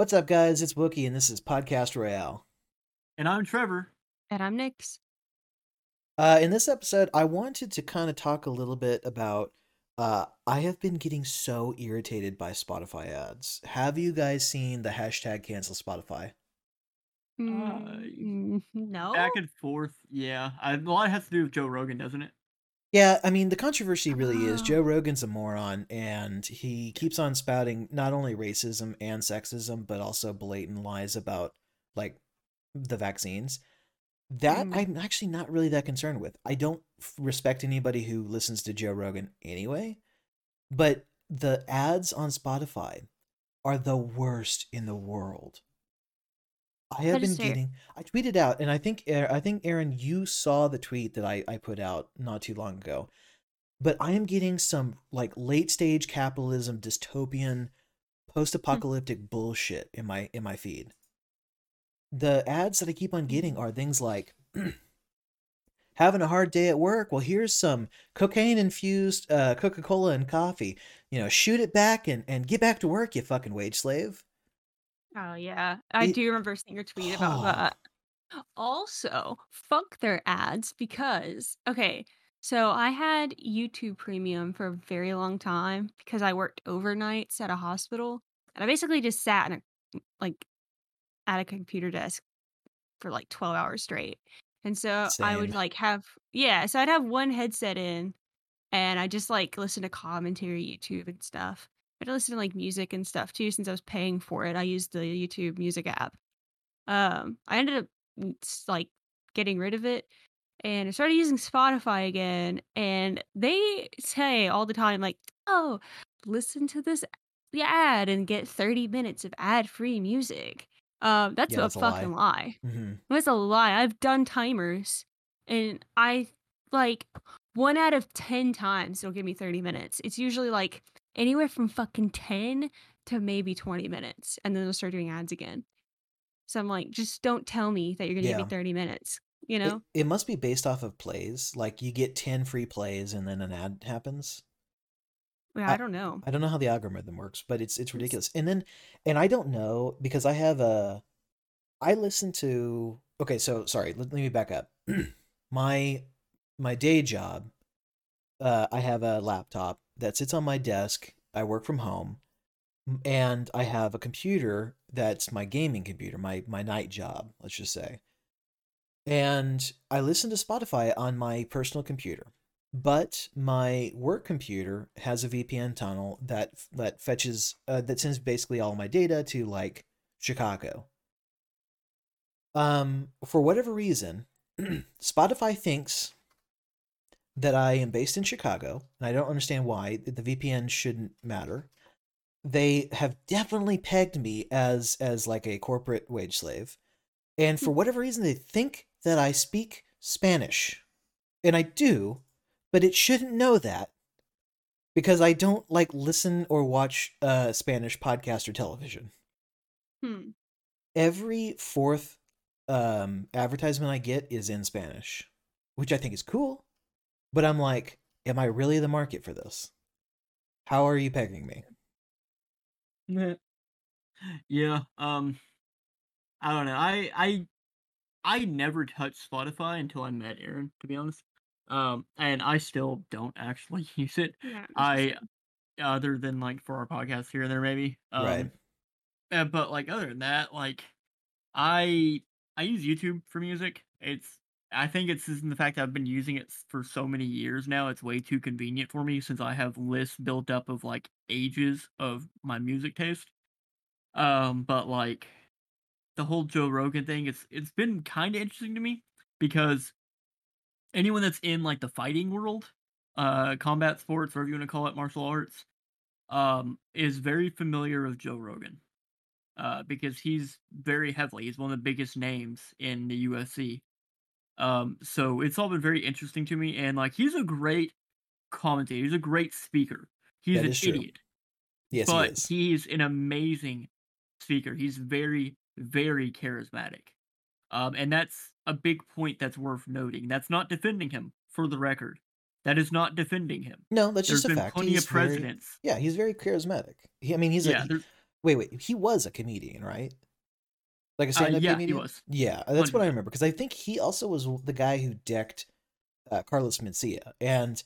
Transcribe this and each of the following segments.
What's up, guys? It's Wookie, and this is Podcast Royale. And I'm Trevor. And I'm Nix. Uh, in this episode, I wanted to kind of talk a little bit about. Uh, I have been getting so irritated by Spotify ads. Have you guys seen the hashtag cancel Spotify? Mm, no. Back and forth. Yeah. I, a lot has to do with Joe Rogan, doesn't it? Yeah, I mean, the controversy really is. Joe Rogan's a moron, and he keeps on spouting not only racism and sexism, but also blatant lies about, like, the vaccines. That Mm. I'm actually not really that concerned with. I don't f- respect anybody who listens to Joe Rogan anyway, but the ads on Spotify are the worst in the world. I have been getting. I tweeted out, and I think er, I think Aaron, you saw the tweet that I I put out not too long ago. But I am getting some like late stage capitalism dystopian post apocalyptic bullshit in my in my feed. The ads that I keep on getting are things like having a hard day at work. Well, here's some cocaine infused uh, Coca Cola and coffee. You know, shoot it back and and get back to work, you fucking wage slave. Oh yeah, I It- do remember seeing your tweet about Oh. that. Also, fuck their ads because okay, so I had YouTube Premium for a very long time because I worked overnights at a hospital, and I basically just sat in a like at a computer desk for like twelve hours straight. And so I would Same. like have yeah, so I'd have one headset in, and I just like listen to commentary YouTube and stuff. I'd listen to like music and stuff too since I was paying for it. I used the YouTube music app. Um, I ended up like getting rid of it and I started using Spotify again. And they say all the time, like, oh, listen to this ad and get 30 minutes of ad free music. Um, that's Yeah, a that's a lie. fucking lie. hmm That's a lie. I've done timers and I like one out of 10 times it'll give me 30 minutes. It's usually like anywhere from fucking 10 to maybe 20 minutes. And then they'll start doing ads again. So I'm like, just don't tell me that you're going to Yeah. give me 30 minutes, you know? it must be based off of plays. Like you get 10 free plays and then an ad happens. yeah, I- I don't know. I don't know how the algorithm works, but it's it's ridiculous. And then and I don't know because I have a I listen to okay, so sorry, let, let me back up. my my day job, uh I have a laptop that sits on my desk. I work from home. And I have a computer that's my gaming computer, my my night job, let's just say. And I listen to Spotify on my personal computer. But my work computer has a VPN tunnel that that fetches uh, that sends basically all my data to like Chicago. Um, for whatever reason, Spotify thinks that I am based in Chicago, and I don't understand why. The VPN shouldn't matter. They have definitely pegged me as as like a corporate wage slave, and for whatever reason, they think that I speak Spanish, and I do, but it shouldn't know that because I don't like listen or watch uh, Spanish podcast or television. Hmm. Every fourth um, advertisement I get is in Spanish, which I think is cool. But I'm like, am I really the market for this? How are you pegging me? yeah. Um I don't know. I I I never touched Spotify until I met Aaron, to be honest. Um and I still don't actually use it. Yeah, I other than like for our podcast here and there maybe. Um right. uh, but like other than that, like I I use YouTube for music. It's I think it's just in the fact that I've been using it for so many years now. It's way too convenient for me since I have lists built up of like ages of my music taste. Um, but like the whole Joe Rogan thing, it's it's been kind of interesting to me because anyone that's in like the fighting world, uh, combat sports, whatever you want to call it, martial arts, um, is very familiar with Joe Rogan uh, because he's very heavily. He's one of the biggest names in the UFC. Um, so it's all been very interesting to me, and like he's a great commentator. He's a great speaker. He's That an idiot, Yes, he but is. he's an amazing speaker. He's very, very charismatic. Um, and that's a big point that's worth noting. That's not defending him, for the record. That is not defending him. No, that's There's just a fact. plenty He's of very- presidents. yeah, he's very charismatic. He, I mean, he's yeah, a there's, Wait, wait. He was a comedian, right? Like a Uh, stand-up yeah, he was. Yeah, that's what I remember because I think he also was the guy who decked uh, Carlos Mencia, and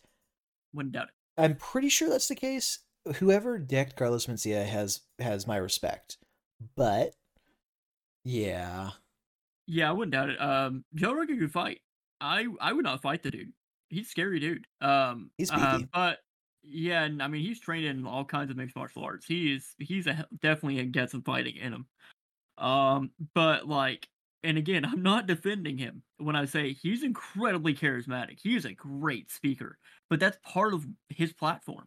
Wouldn't doubt it. I'm pretty sure that's the case. Whoever decked Carlos Mencia has has my respect, but yeah, Yeah, I wouldn't doubt it. Um, Joe Rogan could fight. I I would not fight the dude. He's a scary dude. Um, He's uh, but yeah, and I mean he's trained in all kinds of mixed martial arts. He is he's a definitely a get some fighting in him. Um, but like, and again, I'm not defending him when I say he's incredibly charismatic. He is a great speaker, but that's part of his platform.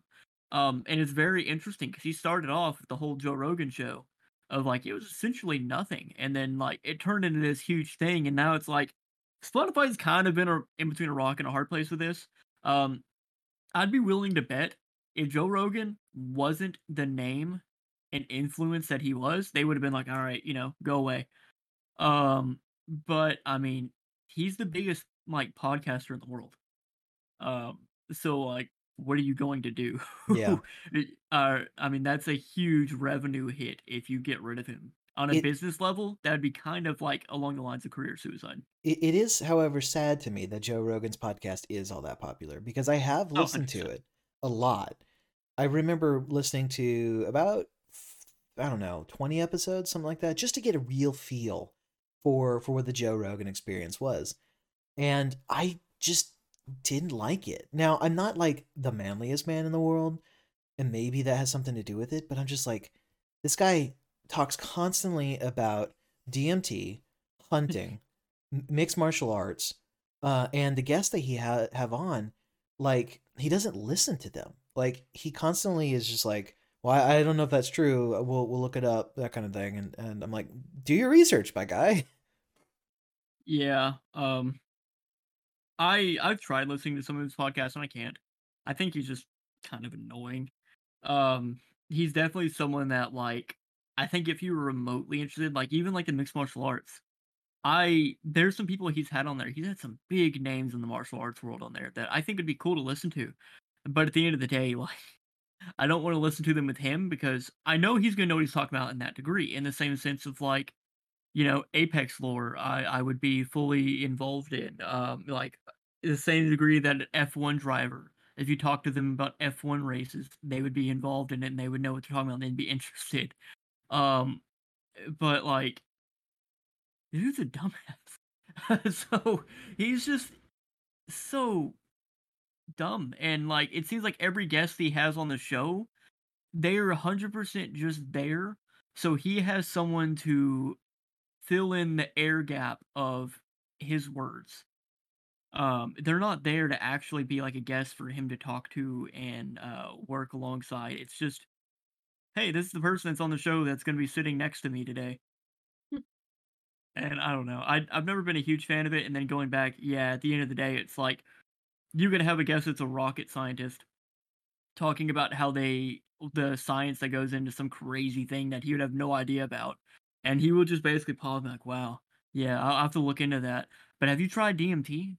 Um, and it's very interesting because he started off with the whole Joe Rogan show of like it was essentially nothing, and then like it turned into this huge thing, and now it's like Spotify's kind of been a, in between a rock and a hard place with this. Um, I'd be willing to bet if Joe Rogan wasn't the name and influence that he was, they would have been like, all right, you know, go away. Um, but I mean, he's the biggest like podcaster in the world. Um, so like, what are you going to do? Yeah. Uh, I mean, that's a huge revenue hit if you get rid of him. On a It- business level, that'd be kind of like along the lines of career suicide. it, it is, however, sad to me that Joe Rogan's podcast is all that popular because I have Oh, listened to it a lot. I remember listening to about I don't know twenty episodes, something like that, just to get a real feel for for what the Joe Rogan experience was, and I just didn't like it. Now I'm not like the manliest man in the world, and maybe that has something to do with it, but I'm just like this guy talks constantly about DMT, hunting, mixed martial arts, uh, and the guests that he ha- have on, like he doesn't listen to them. Like he constantly is just like, "Well, I I don't know if that's true. uh, We'll we'll look it up, that kind of thing." And and I'm like, "Do your research, my guy." Yeah. Um I I've tried listening to some of his podcasts and I can't. I think he's just kind of annoying. Um he's definitely someone that like I think if you were remotely interested, like even like in mixed martial arts, I there's some people he's had on there. He's had some big names in the martial arts world on there that I think would be cool to listen to. But at the end of the day, like I don't want to listen to them with him because I know he's gonna know what he's talking about in that degree, in the same sense of like you know, Apex lore, I, I would be fully involved in. Um, like the same degree that an F1 driver, if you talk to them about F1 races, they would be involved in it and they would know what they're talking about and they'd be interested. Um, but like, dude's a dumbass. so he's just so dumb. And like, it seems like every guest he has on the show, they are 100% just there. So he has someone to fill in the air gap of his words. Um, they're not there to actually be like a guest for him to talk to and uh, work alongside. It's just, hey, this is the person that's on the show that's going to be sitting next to me today. Hmm. and I don't know. I I've never been a huge fan of it. And then going back, yeah, at the end of the day, it's like you can have a guess it's a rocket scientist talking about how they the science that goes into some crazy thing that he would have no idea about and he will just basically pause and be like, "Wow, yeah, I'll have to look into that." But have you tried DMT?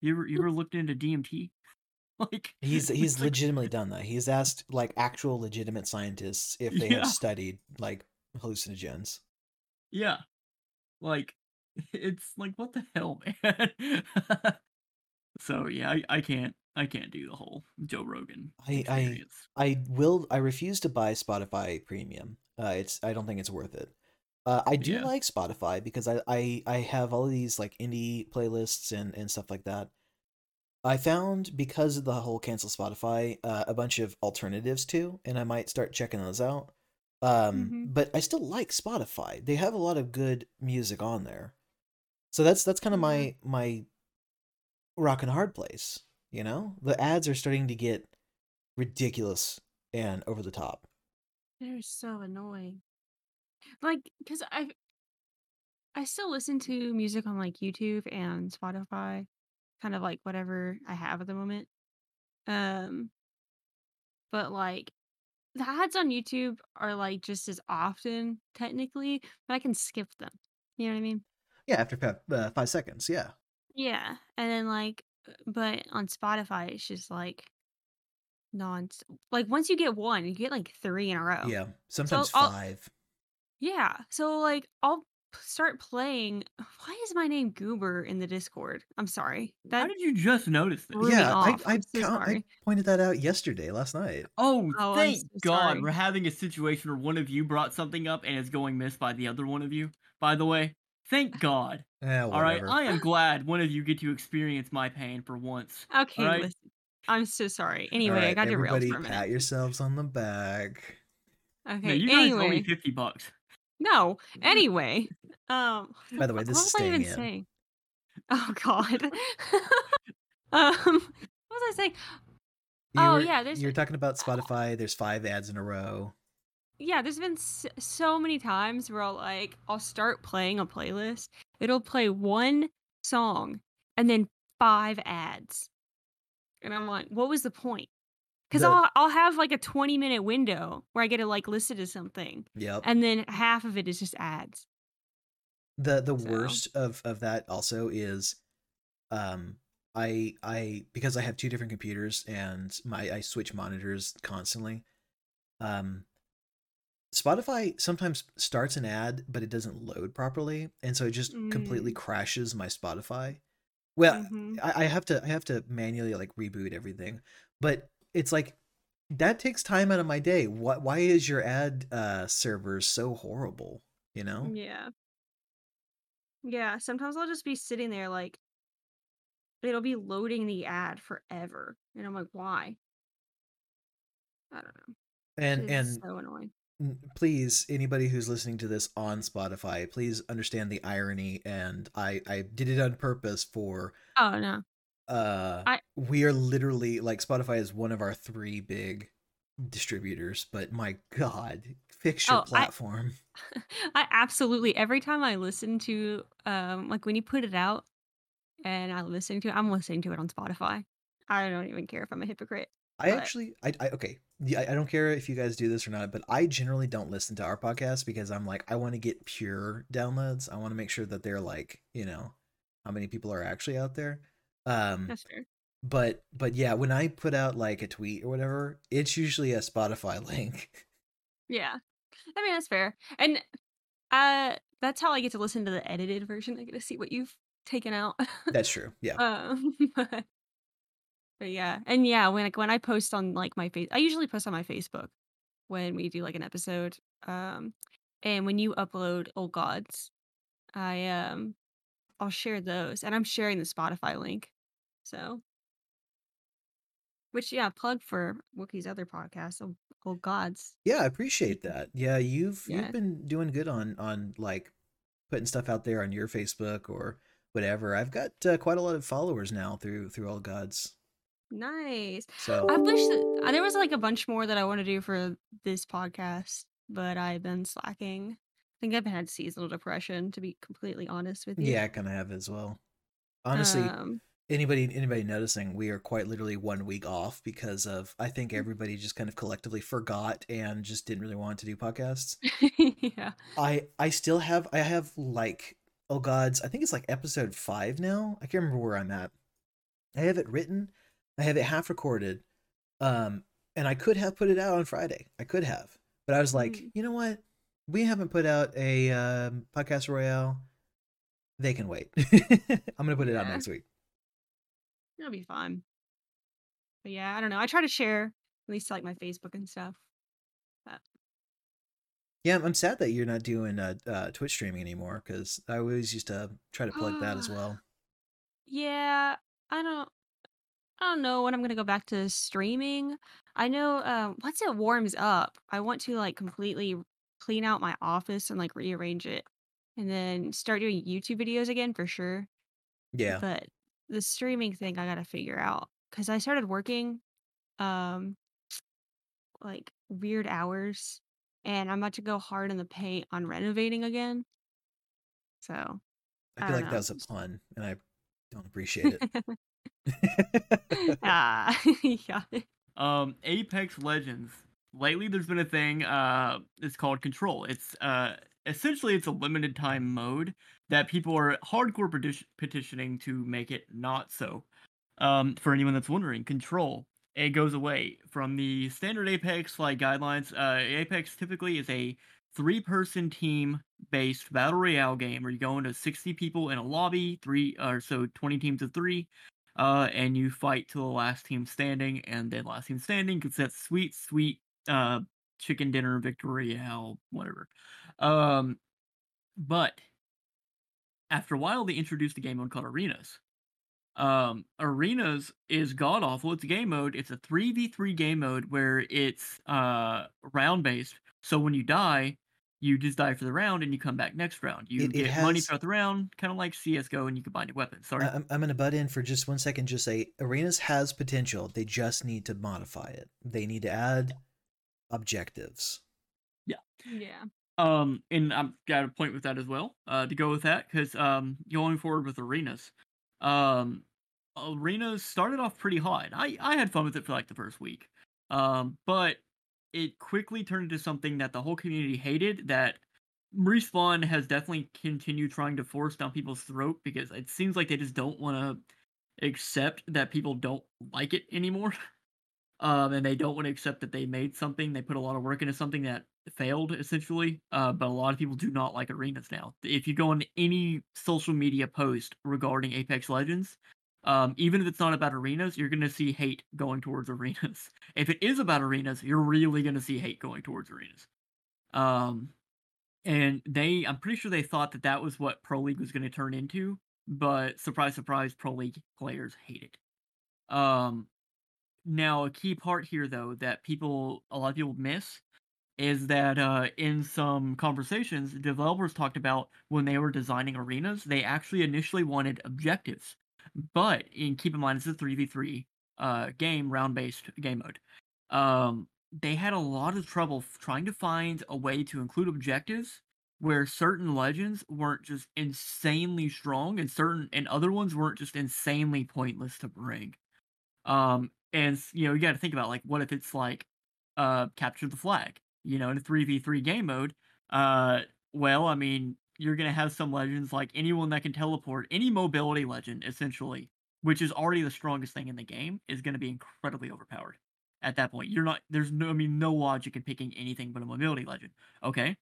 You ever you ever looked into DMT? like He's he's like- legitimately done that. He's asked like actual legitimate scientists if they Yeah. have studied like hallucinogens. yeah, like it's like what the hell, man. So yeah, I, I can't I can't do the whole Joe Rogan I- I- I will. I refuse to buy Spotify Premium. Uh, it's. I don't think it's worth it. Uh, I do Yeah. like Spotify because I, I I have all of these like indie playlists and and stuff like that. I found because of the whole cancel Spotify, uh, a bunch of alternatives too, and I might start checking those out. Um, Mhm. but I still like Spotify. They have a lot of good music on there, so that's that's kind of my my rock and hard place. You know, the ads are starting to get ridiculous and over the top. They're so annoying. Like, cause I, I still listen to music on like YouTube and Spotify, kind of like whatever I have at the moment. Um, but like the ads on YouTube are like just as often technically, but I can skip them. You know what I mean? Yeah, after five, uh, five seconds. Yeah. Yeah, and then like, uh, but on Spotify, it's just like non like once you get one, you get like three in a row. Yeah, sometimes I'll- five. Yeah. So like I'll start playing. Why is my name Goober in the Discord? I'm sorry. How That did you just notice this? Yeah, I. I, so I pointed that out yesterday, last night. Oh, Oh, thank so God sorry. we're having a situation where one of you brought something up and it's going missed by the other one of you. By the way, thank God. Eh, All right. I am glad one of you get to experience my pain for once. Okay, Alright. listen. I'm so sorry. All Anyway, I right, got derailed everybody, for a minute. pat yourselves on the back. Okay. No, you guys owe me anyway, fifty bucks. no. Anyway, um, By the way, this is was I staying even in. saying? Oh God. um, what was I saying? You Oh, were, yeah, there's- you're talking about Spotify. There's five ads in a row. Yeah, there's been so many times where I'll like I'll start playing a playlist. It'll play one song and then five ads, and I'm like, what was the point? Because The- I'll I'll have like a 20 minute window where I get to like listen to something, Yep. and then half of it is just ads. the the So- worst of of that also is um i i because i have two different computers and my i switch monitors constantly um spotify sometimes starts an ad but it doesn't load properly and so it just completely Mm. crashes my spotify well Mhm. I, I have to i have to manually like reboot everything but it's like that takes time out of my day what why is your ad uh server so horrible you know Yeah. Yeah, sometimes I'll just be sitting there like it'll be loading the ad forever. And I'm like, why? I don't know. and It's and so annoying. Please anybody who's listening to this on spotify please understand the irony and i i did it on purpose for Oh no. uh I- we are literally like spotify is one of our three big distributors but my god fix your Oh, I- platform I absolutely every time I listen to um like when you put it out and I listen to it, I'm listening to it on Spotify. I don't even care if I'm a hypocrite. I but- actually i, I okay yeah, I, I don't care if you guys do this or not but i generally don't listen to our podcast because i'm like i want to get pure downloads i want to make sure that they're like you know how many people are actually out there um That's fair. but but yeah when i put out like a tweet or whatever it's usually a spotify link Yeah. I mean that's fair. And uh that's how I get to listen to the edited version. I get to see what you've taken out. that's true yeah um but, but yeah. And yeah, when like when I post on like my face I usually post on my Facebook when we do like an episode. Um and when you upload old gods, I um I'll share those and I'm sharing the Spotify link. So which yeah, plug for Wookie's other podcast, Old, old Gods. yeah i appreciate that yeah you've Yeah. you've been doing good on on like putting stuff out there on your facebook or whatever i've got uh, quite a lot of followers now through through Old Gods Nice. so I wish that uh, there was like a bunch more that I want to do for this podcast, but I've been slacking. I think I've had seasonal depression, to be completely honest with you. yeah i kind of have as well honestly Um, anybody anybody noticing we are quite literally one week off because of i think everybody just kind of collectively forgot and just didn't really want to do podcasts yeah. I I still have I have like oh gods I think it's like episode five now I can't remember where I'm at I have it written I have it half recorded um and I could have put it out on Friday I could have but I was like Mm. you know what we haven't put out a um, podcast royale they can wait I'm gonna put it out next week It'll be fun. But yeah, I don't know. I try to share at least like my Facebook and stuff. yeah I'm sad that you're not doing uh, uh Twitch streaming anymore because I always used to try to plug that as well Yeah, I don't I don't know when I'm gonna go back to streaming. I know um once it warms up, I want to like completely clean out my office and like rearrange it and then start doing YouTube videos again for sure. yeah But the streaming thing I gotta figure out because I started working um like weird hours and I'm about to go hard in the paint on renovating again. So I I feel don't like know. that was a pun and I don't appreciate it ah yeah. Um, Apex Legends. Lately, there's been a thing. Uh, it's called Control. It's uh, essentially it's a limited time mode that people are hardcore peti- petitioning to make it not so. Um, for anyone that's wondering, Control. it goes away from the standard Apex like guidelines. Uh, Apex typically is a three-person team-based battle royale game where you go into 60 people in a lobby, three or so 20 teams of three, uh, and you fight to the last team standing, and then last team standing gets that sweet, sweet uh, chicken dinner victory hell, whatever. Um, but after a while, they introduced a game mode called Arenas. Um, Arenas is god awful. It's a game mode. It's a three v three game mode where it's uh round based. So when you die, you just die for the round and you come back next round. You It- it get money has- throughout the round, kind of like CS:GO, and you combine your weapons. Sorry. I'm, I'm going to butt in for just one second. Just say arenas has potential. They just need to modify it. They need to add objectives. Yeah. Yeah. Um, and I've got a point with that as well. Uh, to go with that, because um, going forward with arenas, um, arenas started off pretty hot. I I had fun with it for like the first week, um, but it quickly turned into something that the whole community hated. That respawn has definitely continued trying to force down people's throat because it seems like they just don't want to accept that people don't like it anymore. um, and they don't want to accept that they made something. They put a lot of work into something that failed essentially. Uh, but a lot of people do not like arenas now. If you go on any social media post regarding Apex Legends, um, even if it's not about arenas, you're gonna see hate going towards arenas. If it is about arenas, you're really gonna see hate going towards arenas. Um, and they, I'm pretty sure they thought that that was what Pro League was gonna turn into. But surprise, surprise, Pro League players hate it. Um, now a key part here though that people, a lot of people miss is that uh, in some conversations, developers talked about when they were designing arenas, they actually initially wanted objectives. But in keep in mind, it's a three v three uh, game, round based game mode. Um, they had a lot of trouble trying to find a way to include objectives where certain legends weren't just insanely strong, and certain and other ones weren't just insanely pointless to bring. Um, and you know, you got to think about like, what if it's like, uh, capture the flag? You know, in a three v three game mode. Uh, well, I mean, you're gonna have some legends like anyone that can teleport, any mobility legend essentially, which is already the strongest thing in the game, is gonna be incredibly overpowered. At that point, you're not. There's no. I mean, no logic in picking anything but a mobility legend. Okay,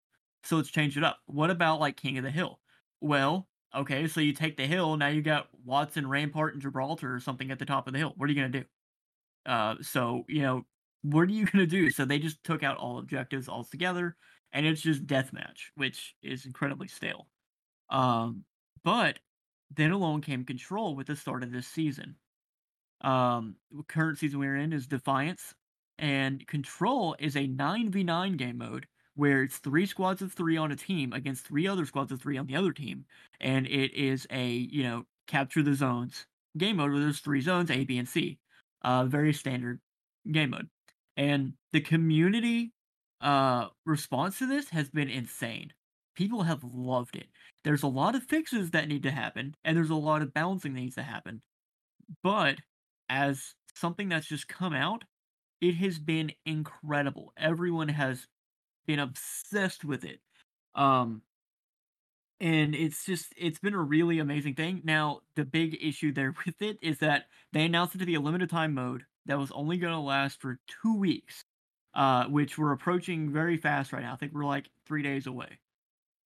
so let's change it up. What about like King of the Hill? Well, okay, so you take the hill. Now you got Watson, Rampart, and Gibraltar or something at the top of the hill. What are you gonna do? Uh, so you know, what are you gonna do? So they just took out all objectives altogether, and it's just deathmatch, which is incredibly stale. Um, but then along came Control with the start of this season. Um, current season we're in is Defiance, and Control is a nine v nine game mode where it's three squads of three on a team against three other squads of three on the other team, and it is a you know capture the zones game mode where there's three zones A, B, and C. Uh, very standard game mode, and the community uh response to this has been insane. People have loved it. There's a lot of fixes that need to happen, and there's a lot of balancing that needs to happen. But as something that's just come out, it has been incredible. Everyone has been obsessed with it. Um and it's just it's been a really amazing thing. Now, the big issue there with it is that they announced it to be a limited time mode that was only going to last for 2 weeks. Uh which we're approaching very fast right now. I think we're like 3 days away.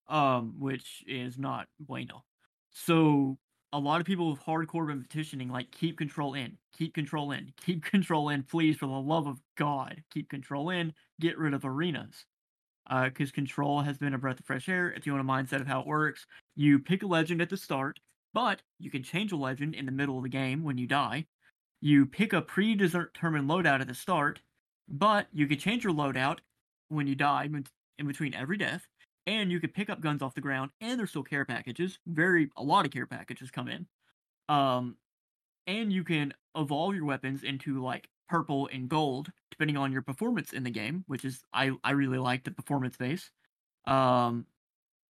Um which is not bueno. So a lot of people with hardcore been petitioning like keep control in, keep control in, keep control in, please for the love of God, keep control in, get rid of arenas. Because control has been a breath of fresh air. If you want a mindset of how it works, you pick a legend at the start, but you can change a legend in the middle of the game when you die. You pick a predetermined loadout at the start, but you can change your loadout when you die in between every death and you can pick up guns off the ground and there's still care packages very a lot of care packages come in. Um and you can evolve your weapons into like purple and gold depending on your performance in the game which is i i really like the performance base. Um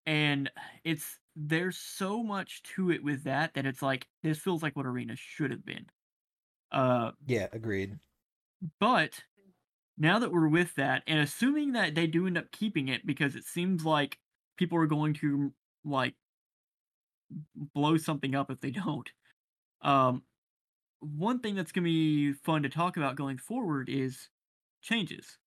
and it's there's so much to it with that that it's like this feels like what arena should have been. Uh Yeah, agreed. but now that we're with that, and assuming that they do end up keeping it, because it seems like people are going to like blow something up if they don't. Um, one thing that's gonna be fun to talk about going forward is changes.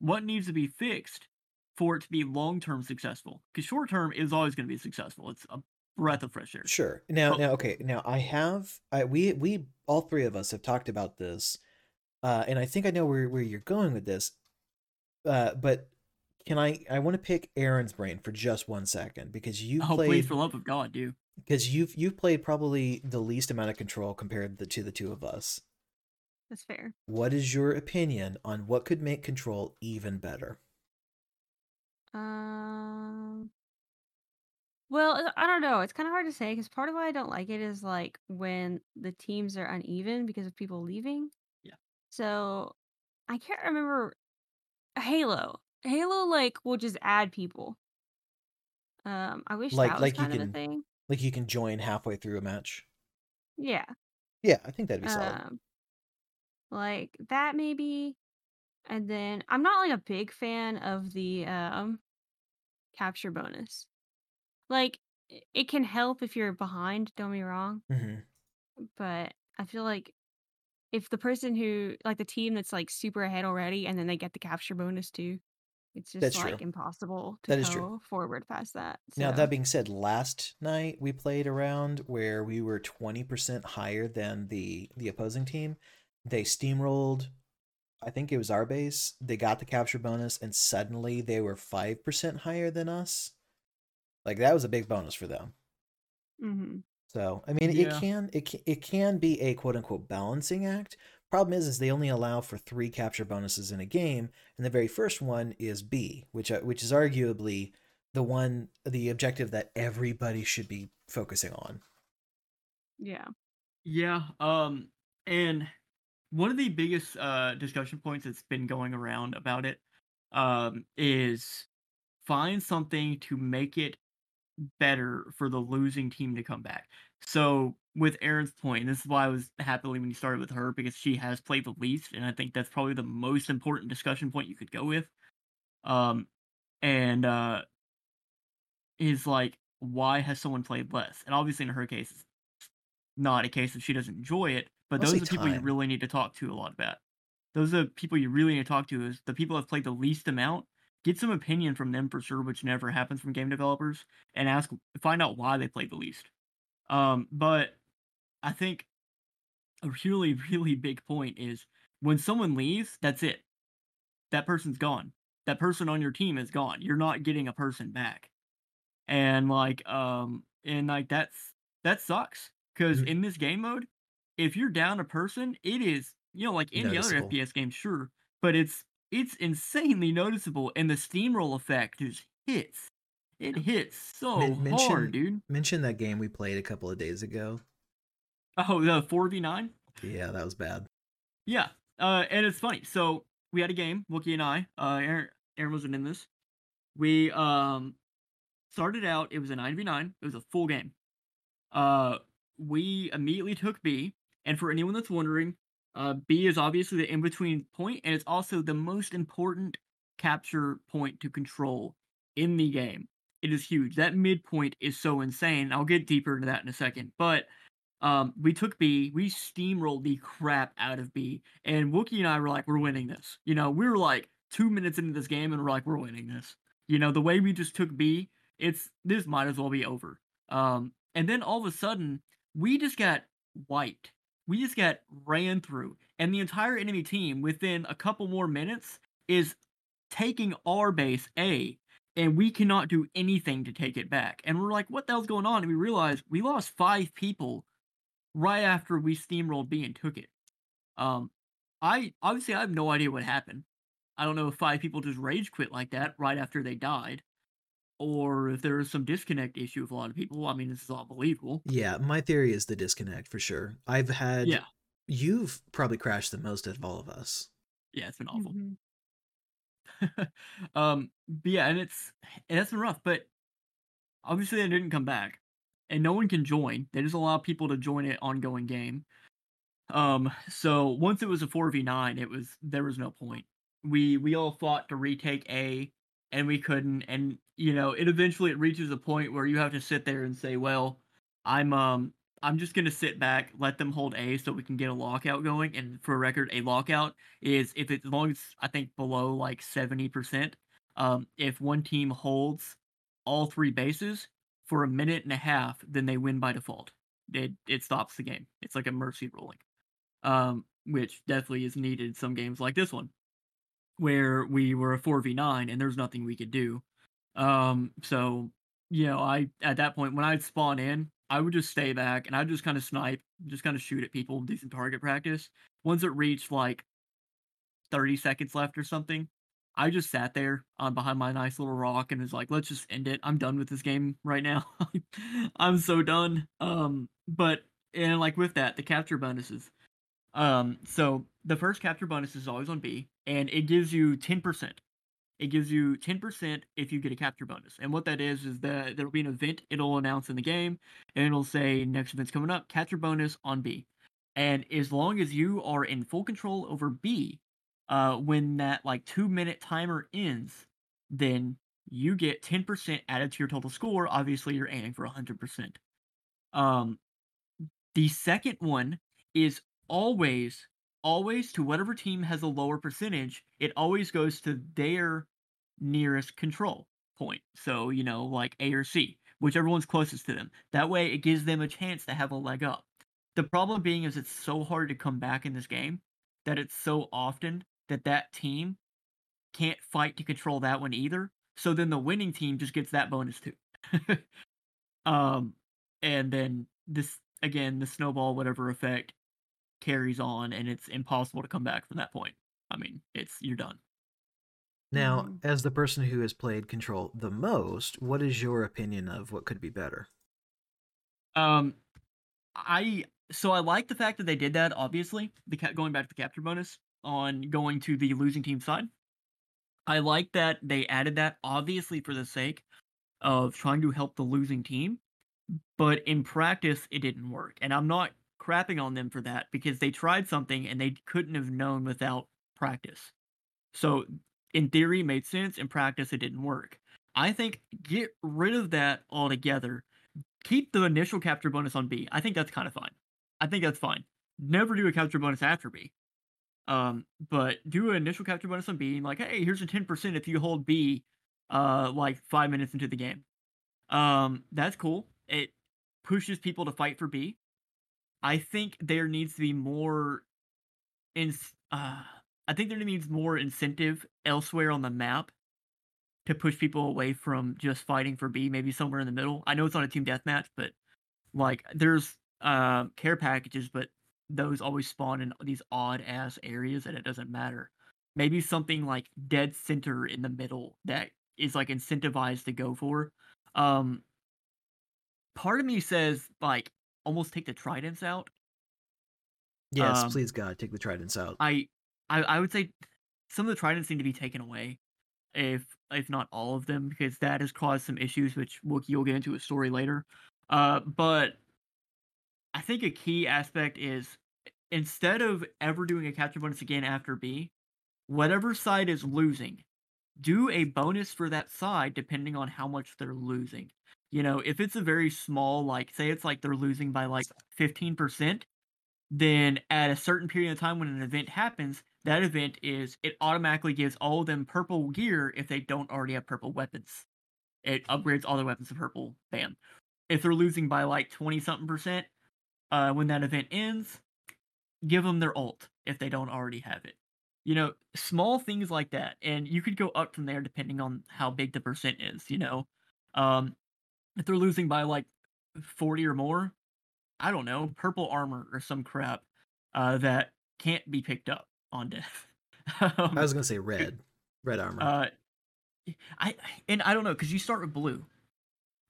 What needs to be fixed for it to be long term successful? Because short term is always going to be successful. It's a breath of fresh air. Sure. Now, But now, okay. Now, I have. I we we all three of us have talked about this, uh, and I think I know where where you're going with this. Uh, but can I? I want to pick Aaron's brain for just one second because you oh, please, played for love of God, do. because you've you've played probably the least amount of control compared to, to the two of us. That's fair. What is your opinion on what could make control even better? Um. Well, uh, I don't know. It's kind of hard to say because part of why I don't like it is like when the teams are uneven because of people leaving. So I can't remember Halo. Halo like will just add people. Um, I wish Like that was like you kind of a can thing. like you can join halfway through a match. Yeah. Yeah, I think that'd be solid. Um, like that maybe. And then I'm not like a big fan of the um capture bonus. Like it can help if you're behind, don't be wrong, hmm but I feel like if the person who like the team that's like super ahead already and then they get the capture bonus too, it's just That's like true. impossible to That is true. go forward past that. Now, that being said, last night we played around where we were 20% higher than the the opposing team. They steamrolled, I think it was our base. They got the capture bonus and suddenly they were 5% higher than us. Like that was a big bonus for them. mhm. So, I mean, it can it can, it can be a quote unquote balancing act. Problem is is they only allow for 3 capture bonuses in a game, and the very first one is B, which uh, which is arguably the one the objective that everybody should be focusing on. yeah. Yeah. Um, and one of the biggest uh discussion points that's been going around about it um is find something to make it better for the losing team to come back. So with Aaron's point, and this is why I was happily when you started with her because she has played the least, and I think that's probably the most important discussion point you could go with. Um, and uh, is like, why has someone played less? And obviously, in her case, it's not a case of she doesn't enjoy it, but Mostly those are people you really need to talk to a lot about. Those are people you really need to talk to. Is the people that have played the least amount. Get some opinion from them for sure, which never happens from game developers, and ask, find out why they played the least. Um, but I think a really, really big point is when someone leaves, that's it. That person's gone. That person on your team is gone. You're not getting a person back. And like, um, and like that's that sucks. Because Mhm. in this game mode, if you're down a person, it is, you know, like any other FPS game, sure, but it's it's insanely noticeable, and the steamroll effect just hits. It hits so Men- hard, mention dude. mention that game we played a couple of days ago. Oh, the four v nine. Yeah, that was bad. Yeah, uh, and it's funny. So we had a game, Wookie and I. Uh, Aaron, Aaron wasn't in this. We um started out. It was a nine v nine. It was a full game. Uh, we immediately took B, and for anyone that's wondering, uh, B is obviously the in between point, and it's also the most important capture point to control in the game. It is huge. That midpoint is so insane. I'll get deeper into that in a second, but um, we took B, we steamrolled the crap out of B, and Wookie and I were like, we're winning this. You know, we were like two minutes into this game, and we're like, we're winning this. You know, the way we just took B, it's this might as well be over. Um, and then all of a sudden, we just got wiped. We just got ran through, and the entire enemy team within a couple more minutes is taking our base A, and we cannot do anything to take it back. And we're like, what the hell's going on? And we realized we lost five people right after we steamrolled B and took it. Um, I obviously I have no idea what happened. I don't know if five people just rage quit like that right after they died, or if there was some disconnect issue with a lot of people. I mean, this is all believable. Yeah, my theory is the disconnect for sure. I've had Yeah, you've probably crashed the most of all of us. yeah, it's been awful. Mhm. um, but yeah, and it's and that's been rough. But obviously, they didn't come back, and no one can join. They just allow people to join it ongoing game. Um, so once it was a four v nine, it was there was no point. We we all fought to retake A, and we couldn't. And you know, it eventually it reaches a point where you have to sit there and say, well, I'm um I'm just gonna sit back, let them hold A, so we can get a lockout going. And for a record, a lockout is if it's as long as I think below like seventy percent. Um, if one team holds all three bases for a minute and a half, then they win by default. It it stops the game. It's like a mercy ruling, um, which definitely is needed some games like this one, where we were a four v nine and there's nothing we could do. Um, so you know, I at that point when I'd spawn in, I would just stay back and I'd just kind of snipe, just kind of shoot at people, decent target practice. Once it reached like 30 seconds left or something, I just sat there um, behind my nice little rock and was like, let's just end it. I'm done with this game right now. I'm so done. Um, but and like with that, the capture bonuses. Um, so the first capture bonus is always on B, and it gives you 10%. It gives you 10% if you get a capture bonus. And what that is, is that there'll be an event it'll announce in the game, and it'll say next event's coming up, capture bonus on B. And as long as you are in full control over B, uh, when that like two minute timer ends, then you get 10% added to your total score. Obviously, you're aiming for 100%. Um, the second one is always, always to whatever team has a lower percentage, it always goes to their nearest control point. So, you know, like A or C, whichever one's closest to them. That way, it gives them a chance to have a leg up. The problem being is it's so hard to come back in this game that it's so often that that team can't fight to control that one either. So then the winning team just gets that bonus too. um, and then this again, the snowball whatever effect carries on, and it's impossible to come back from that point. I mean, it's you're done. Now, Mhm. as the person who has played Control the most, what is your opinion of what could be better? Um, I so I like the fact that they did that. Obviously, the ca- going back to the capture bonus on going to the losing team side. I like that they added that. Obviously, for the sake of trying to help the losing team, but in practice, it didn't work. And I'm not crapping on them for that because they tried something and they couldn't have known without practice. So, in theory, made sense. In practice, it didn't work. I think get rid of that altogether. Keep the initial capture bonus on B. I think that's kind of fine. I think that's fine. Never do a capture bonus after B. Um, but do an initial capture bonus on B, and like, hey, here's a ten percent if you hold B, uh, like five minutes into the game. Um, that's cool. It pushes people to fight for B. I think there needs to be more in uh I think there needs more incentive elsewhere on the map to push people away from just fighting for B, maybe somewhere in the middle. I know it's on a team deathmatch, but like there's uh, care packages, but those always spawn in these odd ass areas and it doesn't matter. Maybe something like dead center in the middle that is like incentivized to go for. Um part of me says like almost take the tridents out. Yes, Um, please God, take the tridents out. I, I I would say some of the tridents need to be taken away, if if not all of them, because that has caused some issues, which Wookie will get into a story later. Uh, but I think a key aspect is instead of ever doing a capture bonus again after B, whatever side is losing, do a bonus for that side depending on how much they're losing. You know, if it's a very small, like say it's like they're losing by like fifteen percent, then at a certain period of time when an event happens, that event is it automatically gives all of them purple gear if they don't already have purple weapons. It upgrades all their weapons to purple. Bam. If they're losing by like 20 something percent, uh, when that event ends, give them their ult if they don't already have it. You know, small things like that. And you could go up from there depending on how big the percent is, you know. Um, if they're losing by like 40 or more, I don't know, purple armor or some crap uh, that can't be picked up on death. um, I was gonna say red, red armor. uh, I and I don't know because you start with blue,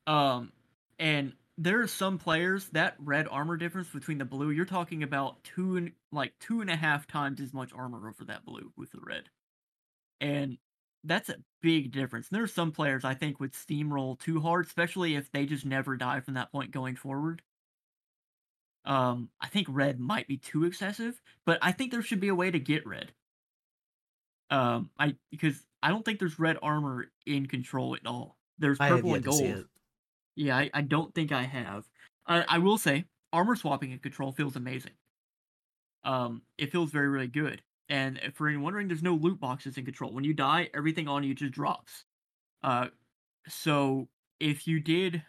um, and there are some players that red armor difference between the blue. You're talking about two and like two and a half times as much armor over that blue with the red, and that's a big difference. And there are some players I think would steamroll too hard, especially if they just never die from that point going forward. Um, I think red might be too excessive, but I think there should be a way to get red. Um, I because I don't think there's red armor in control at all. There's purple and gold. Yeah, I, I don't think I have. I, I will say armor swapping in control feels amazing. Um, it feels very really good. And for anyone wondering, there's no loot boxes in control. When you die, everything on you just drops. Uh, so if you did,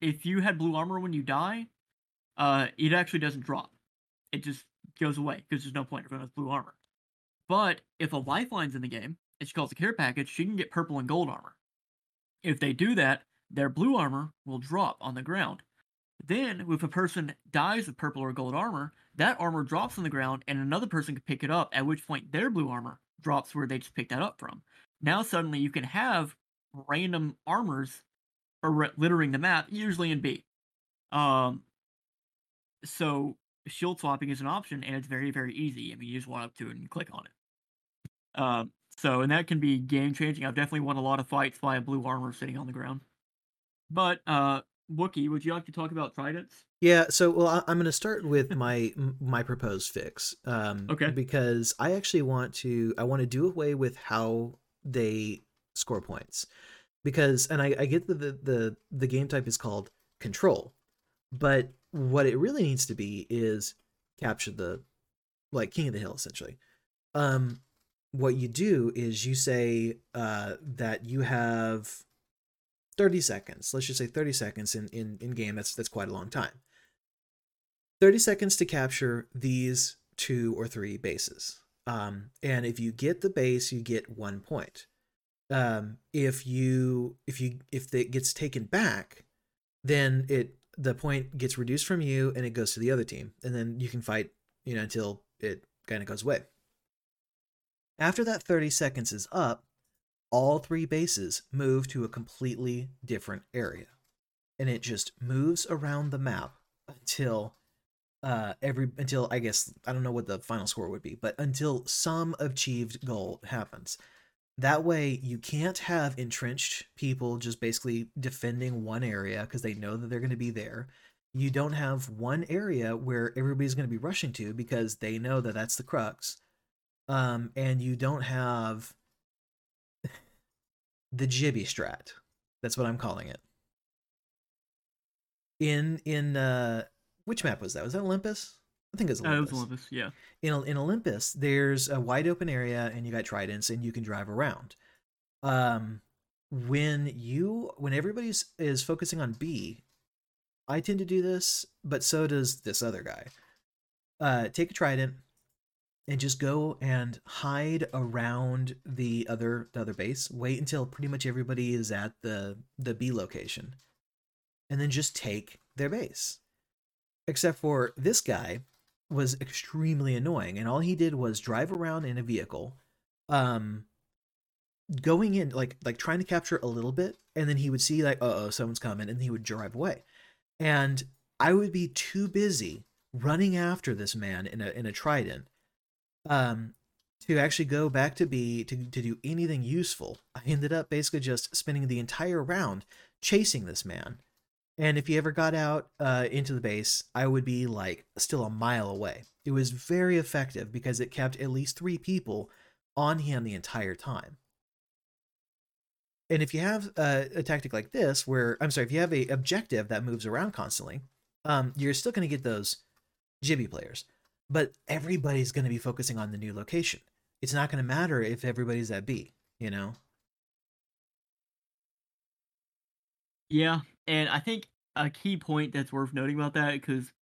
if you had blue armor when you die, uh, it actually doesn't drop. It just goes away because there's no point. Everyone has blue armor. But if a lifeline's in the game, and she calls a care package, she can get purple and gold armor. If they do that, their blue armor will drop on the ground. Then, if a person dies with purple or gold armor, that armor drops on the ground and another person can pick it up, at which point their blue armor drops where they just picked that up from. Now, suddenly, you can have random armors or littering the map, usually in B. Um, so shield swapping is an option, and it's very, very easy. I mean, you just walk up to it and click on it. Um, so, and that can be game changing. I've definitely won a lot of fights by blue armor sitting on the ground. But, uh, Wookie, would you like to talk about tridents? Yeah, so well, I, am going to start with my my proposed fix. Um, okay. Because I actually want to I want to do away with how they score points, because and I, I get that the, the the game type is called control, but what it really needs to be is capture the like king of the hill essentially. Um, what you do is you say uh, that you have 30 seconds. Let's just say 30 seconds in, in, in game. That's that's quite a long time. 30 seconds to capture these two or three bases. Um, and if you get the base, you get one point. Um, if you if you if it gets taken back, then it the point gets reduced from you and it goes to the other team, and then you can fight you know until it kind of goes away. After that 30 seconds is up, all three bases move to a completely different area. And it just moves around the map until uh every until I guess I don't know what the final score would be, but until some achieved goal happens. That way you can't have entrenched people just basically defending one area because they know that they're going to be there. You don't have one area where everybody's going to be rushing to because they know that that's the crux. Um and you don't have the Gibby strat. That's what I'm calling it. In in uh which map was that? Was that Olympus? I think it was Olympus. Uh, it was Olympus, yeah. In in Olympus, there's a wide open area and you got tridents and you can drive around. Um when you when everybody's is focusing on B, I tend to do this, but so does this other guy. Uh take a trident, and just go and hide around the other the other base. Wait until pretty much everybody is at the the B location. And then just take their base. Except for this guy was extremely annoying and all he did was drive around in a vehicle um going in like like trying to capture a little bit and then he would see like oh someone's coming and he would drive away. And I would be too busy running after this man in a in a trident um, to actually go back to B to, to do anything useful. I ended up basically just spending the entire round chasing this man. And if he ever got out uh, into the base, I would be like still a mile away. It was very effective because it kept at least three people on him the entire time. And if you have a, a tactic like this, where I'm sorry, if you have a objective that moves around constantly, um, you're still going to get those Gibby players but everybody's going to be focusing on the new location. It's not going to matter if everybody's at B, you know? Yeah, and I think a key point that's worth noting about that because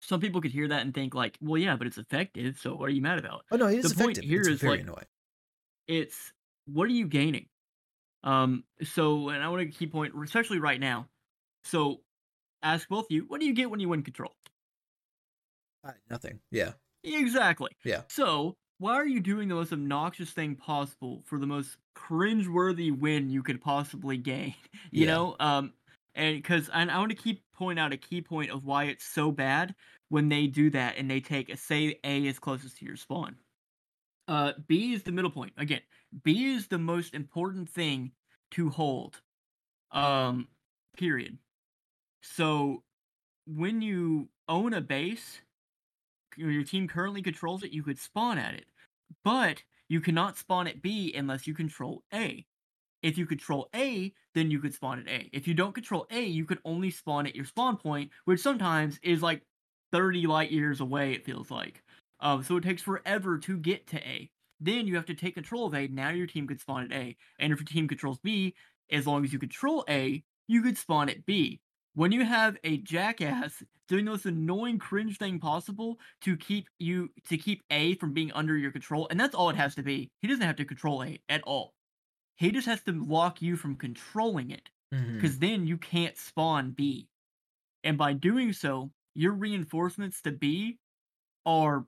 some people could hear that and think like, well, yeah, but it's effective. So what are you mad about? Oh no, it is the effective. Point here it's is very like, annoying. It's what are you gaining? Um. So, and I want to key point, especially right now. So, ask both of you, what do you get when you win control? Uh, nothing. Yeah. Exactly. Yeah. So why are you doing the most obnoxious thing possible for the most cringeworthy win you could possibly gain? You yeah. know, um, and because I, I want to keep point out a key point of why it's so bad when they do that and they take a say A is closest to your spawn. Uh, B is the middle point. Again, B is the most important thing to hold. Um, period. So when you own a base, your team currently controls it, you could spawn at it. But you cannot spawn at B unless you control A. if you control A, then you could spawn at A. If you don't control A, you could only spawn at your spawn point, which sometimes is like 30 light years away, it feels like. Um, so it takes forever to get to A. Then you have to take control of A. Now your team could spawn at A. And if your team controls B, as long as you control A, you could spawn at B. When you have a jackass doing the most annoying cringe thing possible to keep you to keep A from being under your control, and that's all it has to be. He doesn't have to control A at all. He just has to block you from controlling it. Mm-hmm. Because then you can't spawn B. And by doing so, your reinforcements to B are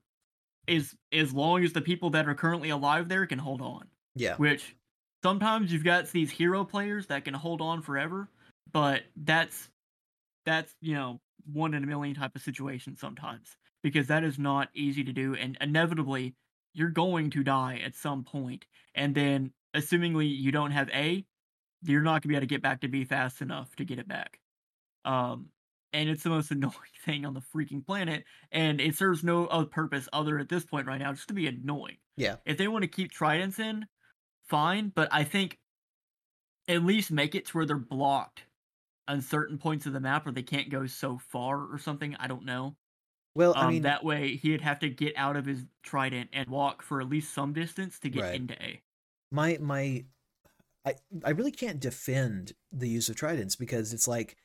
as as long as the people that are currently alive there can hold on. Yeah. Which sometimes you've got these hero players that can hold on forever, but that's that's you know one in a million type of situation sometimes because that is not easy to do, and inevitably you're going to die at some point, and then assumingly you don't have A, you're not gonna be able to get back to B fast enough to get it back. Um, and it's the most annoying thing on the freaking planet, and it serves no other purpose other at this point right now just to be annoying. Yeah. If they want to keep tridents in, fine, but I think at least make it to where they're blocked on certain points of the map where they can't go so far or something. I don't know. Well, Um, I mean, that way he'd have to get out of his trident and walk for at least some distance to get Right. into A. my my I I really can't defend the use of tridents because it's like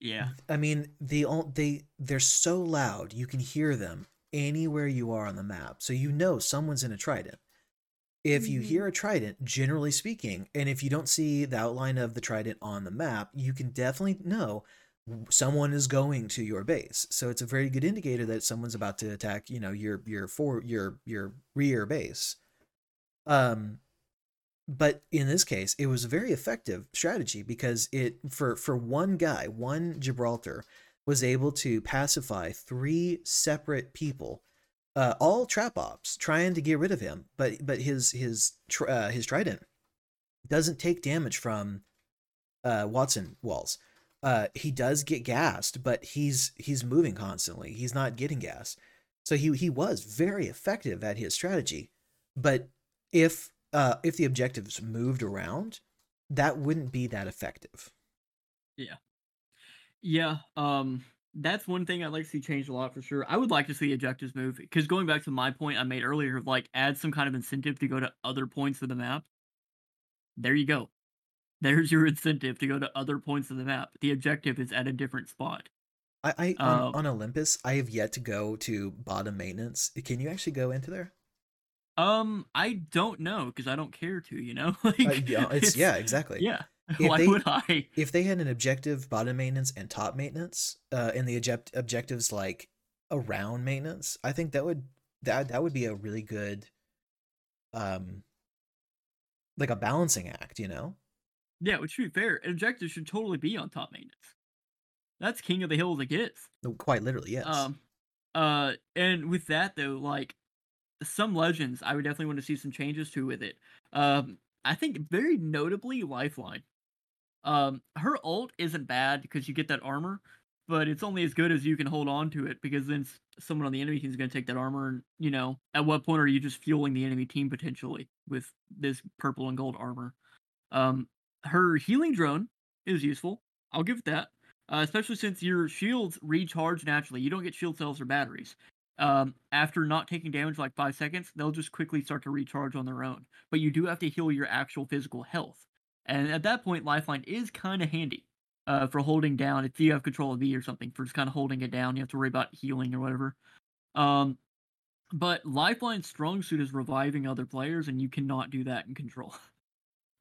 Yeah. I mean, the they they're so loud you can hear them anywhere you are on the map, so you know someone's in a trident. If you hear a trident, generally speaking, and if you don't see the outline of the trident on the map, you can definitely know someone is going to your base. So it's a very good indicator that someone's about to attack, you know, your your for your your rear base. Um but in this case it was a very effective strategy because it for for one guy one gibraltar was able to pacify three separate people uh, all trap ops trying to get rid of him but but his his uh, his trident doesn't take damage from uh, wattson walls. Uh, he does get gassed but he's he's moving constantly. He's not getting gas so he he was very effective at his strategy but if uh, if the objectives moved around, that wouldn't be that effective. Yeah, yeah, um, that's one thing I'd like to see changed a lot for sure. I would like to see objectives move because going back to my point I made earlier like add some kind of incentive to go to other points of the map. There you go. There's your incentive to go to other points of the map. The objective is at a different spot. I, I on, Um, on Olympus, I have yet to go to bottom maintenance. Can you actually go into there? Um, I don't know because I don't care to. You know, like Uh, yeah, it's, yeah, exactly. yeah. If Why they- would I? If they had an objective bottom maintenance and top maintenance, uh, and the object objectives like around maintenance, I think that would that that would be a really good, um, like a balancing act. You know? Yeah, which should be fair. Objectives should totally be on top maintenance. That's king of the hill as it gets. No, Quite literally, yes. Um, uh, and with that though, like some legends, I would definitely want to see some changes to with it. Um, I think very notably Lifeline. Um, her ult isn't bad because you get that armor, but it's only as good as you can hold on to it because then someone on the enemy team is going to take that armor, and you know, at what point are you just fueling the enemy team potentially with this purple and gold armor? Um, her healing drone is useful. I'll give it that uh, especially since your shields recharge naturally. You don't get shield cells or batteries. Um, after not taking damage like five seconds, they'll just quickly start to recharge on their own. But you do have to heal your actual physical health. And at that point, Lifeline is kind of handy uh, for holding down. If you have control of V or something, for just kind of holding it down, you have to worry about healing or whatever. Um, but Lifeline's strong suit is reviving other players, and you cannot do that in control.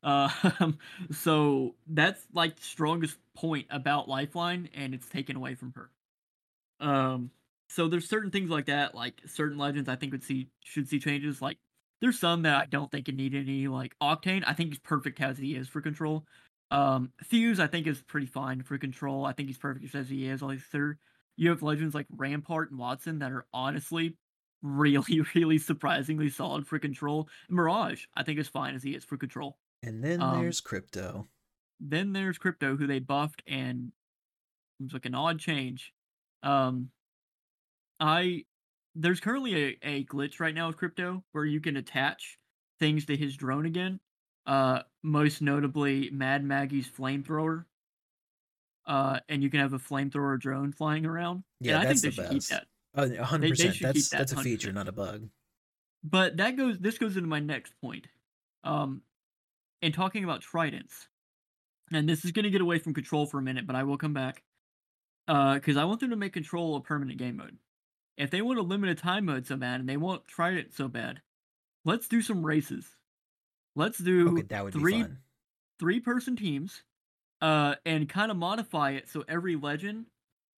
Uh, so that's like the strongest point about Lifeline, and it's taken away from her. Um, so there's certain things like that, like certain legends I think would see should see changes. Like there's some that I don't think it need any. Like Octane, I think he's perfect as he is for control. Um, Fuse, I think is pretty fine for control. I think he's perfect as he is. Like third, you have legends like Rampart and Wattson that are honestly really, really surprisingly solid for control. Mirage, I think is fine as he is for control. and then um, there's crypto. Then there's Crypto, who they buffed, and it was like an odd change. Um, I there's currently a, a glitch right now with Crypto where you can attach things to his drone again. Uh, most notably, Mad Maggie's flamethrower. Uh, and you can have a flamethrower drone flying around. Yeah, and I that's think they the should keep that. Oh, They- 100%. they keep that's that that's a feature, not a bug. But that goes. This goes into my next point. Um, in talking about tridents, and this is going to get away from control for a minute, but I will come back. Uh, because I want them to make control a permanent game mode. If they want a limited time mode so bad, and they want trident so bad, let's do some races. Let's do Okay, that would three three person teams uh and kind of modify it so every legend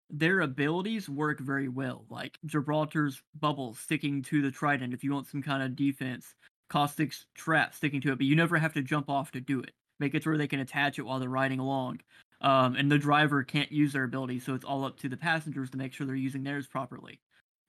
their abilities work very well like gibraltar's bubble sticking to the trident if you want some kind of defense caustic's trap sticking to it but you never have to jump off to do it. Make it to where they can attach it while they're riding along um, and the driver can't use their abilities so it's all up to the passengers to make sure they're using theirs properly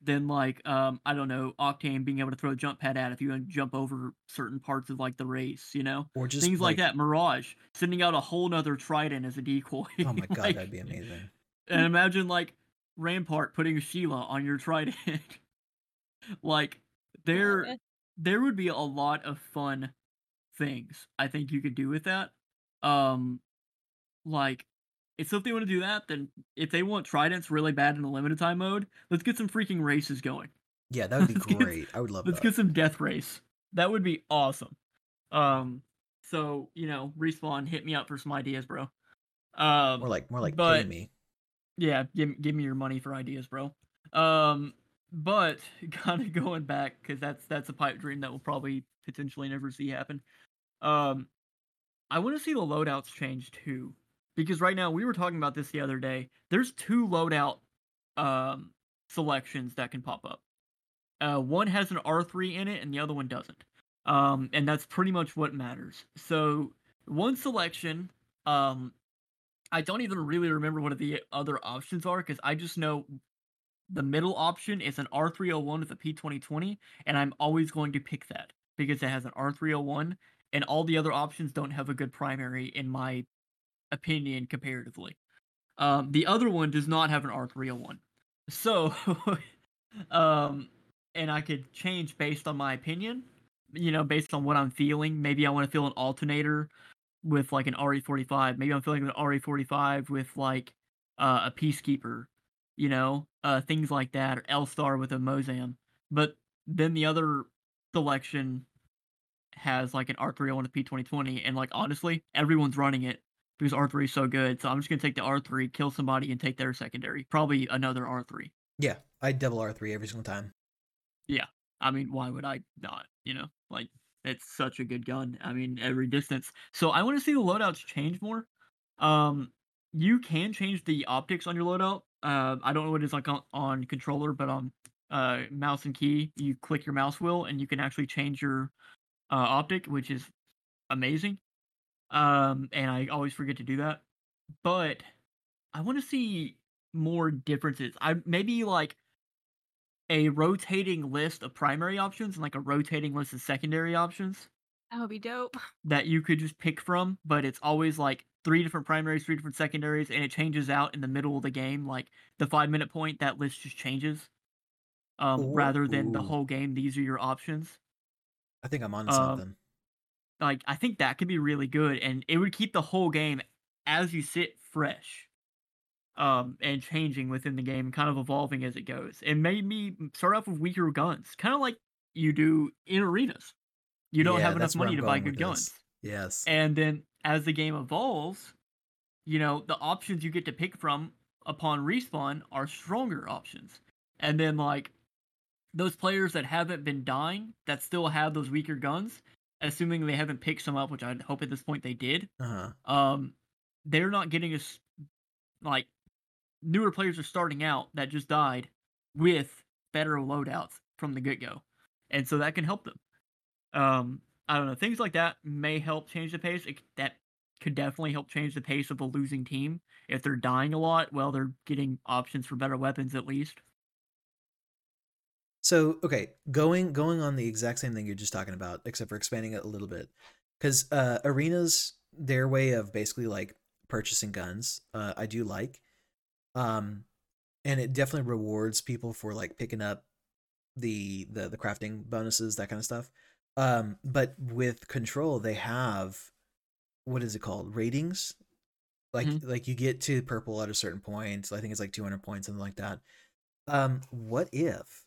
then like um i don't know octane being able to throw a jump pad at if you want to jump over certain parts of like the race you know Or just things like, that. Mirage sending out a whole nother trident as a decoy. Oh my god, Like, that'd be amazing. And imagine like Rampart putting Sheila on your trident. like there, Yeah. there would be a lot of fun things I think you could do with that. Um, like if so if they want to do that, then if they want tridents really bad in the limited time mode, let's get some freaking races going. Yeah, that would be Let's get- great. I would love Let's that. get some death race. That would be awesome. Um, so you know, respawn, hit me up for some ideas, bro. Um, more like more like but- pay me. yeah, give give me your money for ideas, bro. Um, but kind of going back because that's that's a pipe dream that we'll probably potentially never see happen. Um, I want to see the loadouts change too, because right now we were talking about this the other day. There's two loadout um selections that can pop up. Uh, one has an R3 in it, and the other one doesn't. Um, and that's pretty much what matters. So one selection, um, I don't even really remember what the other options are because I just know the middle option is an R301 with a P2020, and I'm always going to pick that because it has an R301, and all the other options don't have a good primary, in my opinion, comparatively. Um, the other one does not have an R301. So, um, and I could change based on my opinion, you know, based on what I'm feeling. Maybe I want to feel an alternator with like an RE45. Maybe I'm feeling an RE45 with like uh, a Peacekeeper, you know, uh, things like that, or L Star with a Mozam. But then the other selection has like an R301 with P2020, and like honestly, everyone's running it because R3 is so good. So I'm just gonna take the R3, kill somebody, and take their secondary. Probably another R3. Yeah, I double R three every single time. Yeah. I mean, why would I not? You know, like it's such a good gun. I mean, every distance. So I want to see the loadouts change more. Um, you can change the optics on your loadout. Uh, I don't know what it's like on, on controller, but on uh mouse and key, you click your mouse wheel and you can actually change your uh, optic, which is amazing. Um, and I always forget to do that. But I want to see more differences. I maybe like a rotating list of primary options and like a rotating list of secondary options That would be dope. that you could just pick from, but it's always like three different primaries, three different secondaries, and it changes out in the middle of the game. Like the five minute point, that list just changes. Um, rather than the whole game, these are your options. I think I'm on Um, something. Like I think that could be really good, and it would keep the whole game as you sit fresh. Um, and changing within the game, kind of evolving as it goes. It made me start off with weaker guns, kind of like you do in arenas. You don't Yeah, have enough money to buy good guns. this. Yes. And then as the game evolves, you know, the options you get to pick from upon respawn are stronger options. And then like those players that haven't been dying that still have those weaker guns, assuming they haven't picked some up, which I hope at this point they did, Uh huh. um, they're not getting as like newer players are starting out that just died with better loadouts from the get go, and so that can help them. Um, I don't know things like that may help change the pace. It, that could definitely help change the pace of a losing team if they're dying a lot. Well, they're getting options for better weapons at least. So okay, going going on the exact same thing you're just talking about, except for expanding it a little bit, because uh, arenas their way of basically like purchasing guns, uh, I do like, um, and it definitely rewards people for like picking up the the the crafting bonuses that kind of stuff. Um, but with control, they have what is it called? Ratings. Like Mhm. like you get to purple at a certain point. I think it's like 200 points, something like that. Um, what if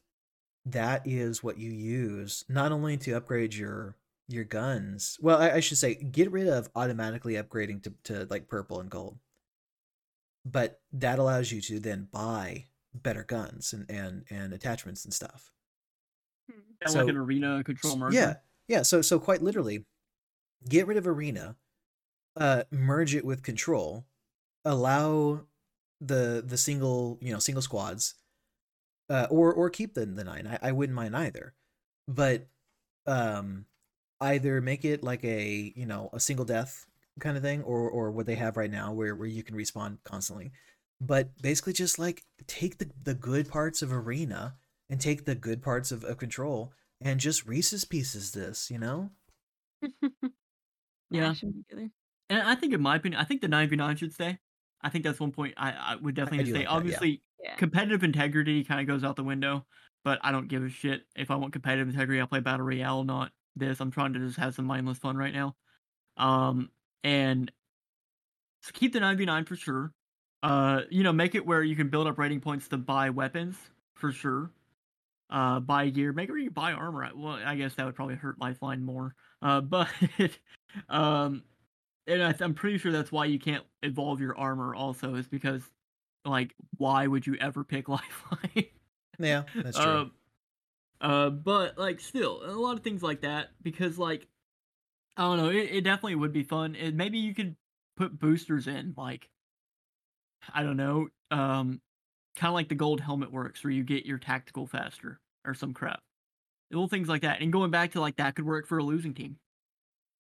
that is what you use not only to upgrade your your guns? Well, I, I should say get rid of automatically upgrading to, to like purple and gold. But that allows you to then buy better guns and and, and attachments and stuff. Hmm. So- like an arena control merger. Yeah, yeah. So so quite literally, get rid of arena, uh, merge it with control, allow the the single you know single squads, uh, or or keep the the nine. I, I wouldn't mind either, but um, either make it like a you know a single death kind of thing, or or what they have right now where where you can respawn constantly. But basically, just like take the the good parts of arena and take the good parts of, of control and just Reese's pieces this, you know? Yeah. Mash 'em together. And I think, in my opinion, I think the nine v nine should stay. I think that's one point I, I would definitely do say. like that, yeah. Yeah. competitive integrity kind of goes out the window, but I don't give a shit if I want competitive integrity. I'll play battle royale, not this. I'm trying to just have some mindless fun right now. Um, and so keep the nine v nine for sure. Uh, you know, make it where you can build up rating points to buy weapons for sure. Uh, buy gear, make it where you buy armor. Well, I guess that would probably hurt Lifeline more. Uh, but um, and I, I'm pretty sure that's why you can't evolve your armor. Also, is because like, why would you ever pick Lifeline? Yeah, that's true. Um, uh, but like still, a lot of things like that because like I don't know, it, it definitely would be fun. And maybe you could put boosters in, like I don't know, um, kind of like the gold helmet works, where you get your tactical faster or some crap, little things like that. And going back to like that could work for a losing team.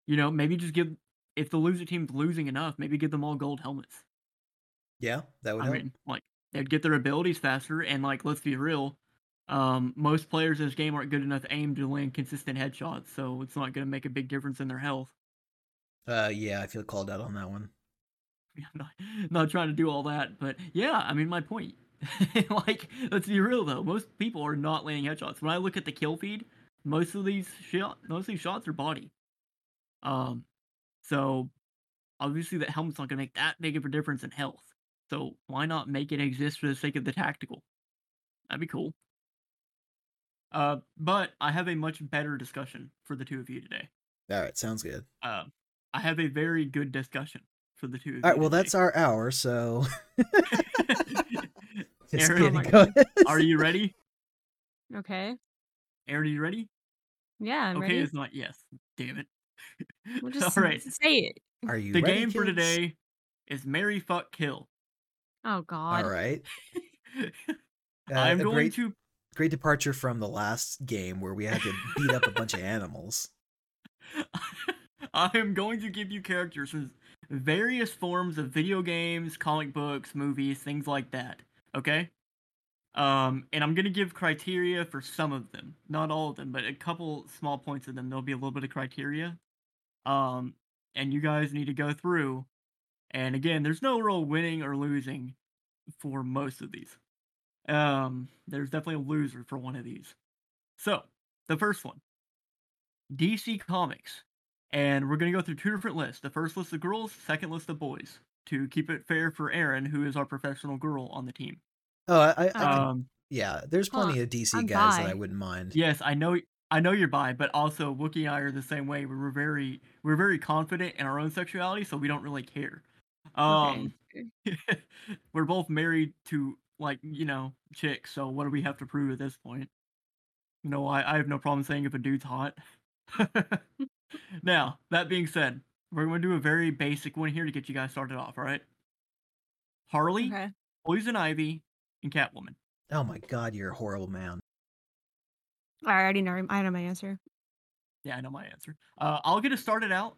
You know, maybe just give if the losing team's losing enough, maybe give them all gold helmets. Yeah, that would I help. mean, like they'd get their abilities faster, and like let's be real, um, most players in this game aren't good enough aim to land consistent headshots, so it's not going to make a big difference in their health. uh, yeah, I feel called out on that one. Not, not trying to do all that, but yeah, I mean my point. like, let's be real though, most people are not landing headshots. When I look at the kill feed, most of these shot, most of these shots are body. Um, so obviously that helmet's not going to make that big of a difference in health. So why not make it exist for the sake of the tactical? That'd be cool. Uh, but I have a much better discussion for the two of you today. All right, sounds good. Uh, I have a very good discussion for the two of you. All right, well, today. that's our hour, so just Aaron, kidding. Go ahead. Are you ready? Okay. Aaron, are you ready? Yeah, I'm okay, ready. it's not yes. Damn it. We'll just All right. say it. Are you ready? The ready, game for today is Marry Fuck Kill. Oh God. All right. Uh, I'm going great, to great departure from the last game where we had to beat up a bunch of animals. I am going to give you characters from various forms of video games, comic books, movies, things like that. Okay? Um, and I'm gonna give criteria for some of them, not all of them, but a couple small points of them. There'll be a little bit of criteria. Um, and you guys need to go through. And again, there's no real winning or losing for most of these. Um, there's definitely a loser for one of these. So, the first one DC Comics. And we're going to go through two different lists. The first list of girls, second list of boys, to keep it fair for Aaron, who is our professional girl on the team. Oh, I, I, I Um, yeah. There's Hold plenty of DC I'm guys that. I wouldn't mind. yes, I know I know you're bi, but also Wookie and I are the same way. We were very we're very confident in our own sexuality, so we don't really care. Um okay. we're both married to like, you know, chicks, so what do we have to prove at this point? You know, I, I have no problem saying if a dude's hot. now, that being said, we're going to do a very basic one here to get you guys started off, all right? Harley, Okay. Poison Ivy, and Catwoman. Oh my God, you're a horrible man. I already know. I know my answer. Yeah, I know my answer. Uh, I'll get us started out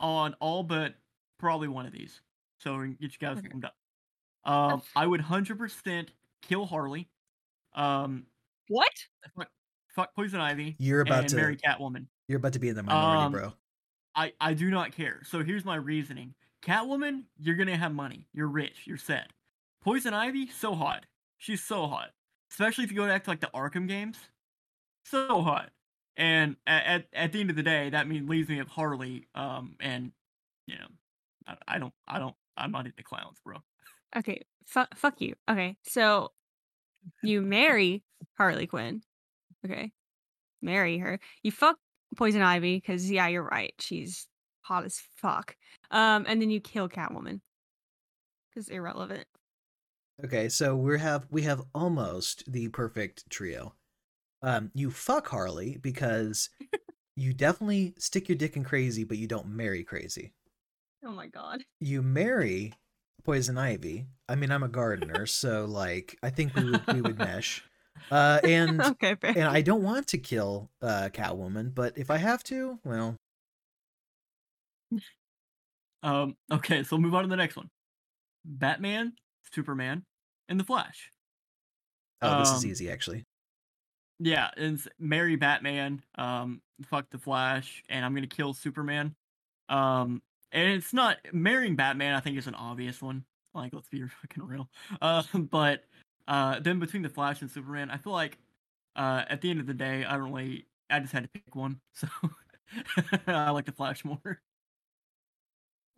on all but probably one of these. So we can get you guys Okay. warmed up. Um, I would 100% kill Harley. Um, What? fuck, fuck Poison Ivy. You're about and to marry Catwoman. you're about to be in the minority, Um, bro. I, I do not care. So here's my reasoning. Catwoman, you're gonna have money. You're rich. You're set. Poison Ivy, so hot. She's so hot. Especially if you go back to like the Arkham games. So hot. And at, at at the end of the day, that means leaves me with Harley. Um, and you know, I, I don't, I don't, I'm not into clowns, bro. Okay, fuck, fuck you. Okay, so you marry Harley Quinn. Okay, marry her. You fuck Poison Ivy because yeah, you're right. She's hot as fuck. Um, and then you kill Catwoman because irrelevant. Okay, so we have we have almost the perfect trio. Um, you fuck Harley because you definitely stick your dick in crazy, but you don't marry crazy. Oh my god. You marry poison ivy. I mean, I'm a gardener, so like I think we would we would mesh. Uh, and okay, fair. and I don't want to kill uh Catwoman, but if I have to, well, Um, okay, so we'll move on to the next one. Batman, Superman, and the Flash. oh, this is Um, easy actually. Yeah, and marry Batman, um, fuck the Flash, and I'm gonna kill Superman. Um, and it's not marrying Batman. I think is an obvious one. Like, let's be fucking real. Uh, but uh, then between the Flash and Superman, I feel like uh, at the end of the day, I don't really. I just had to pick one, so I like the Flash more.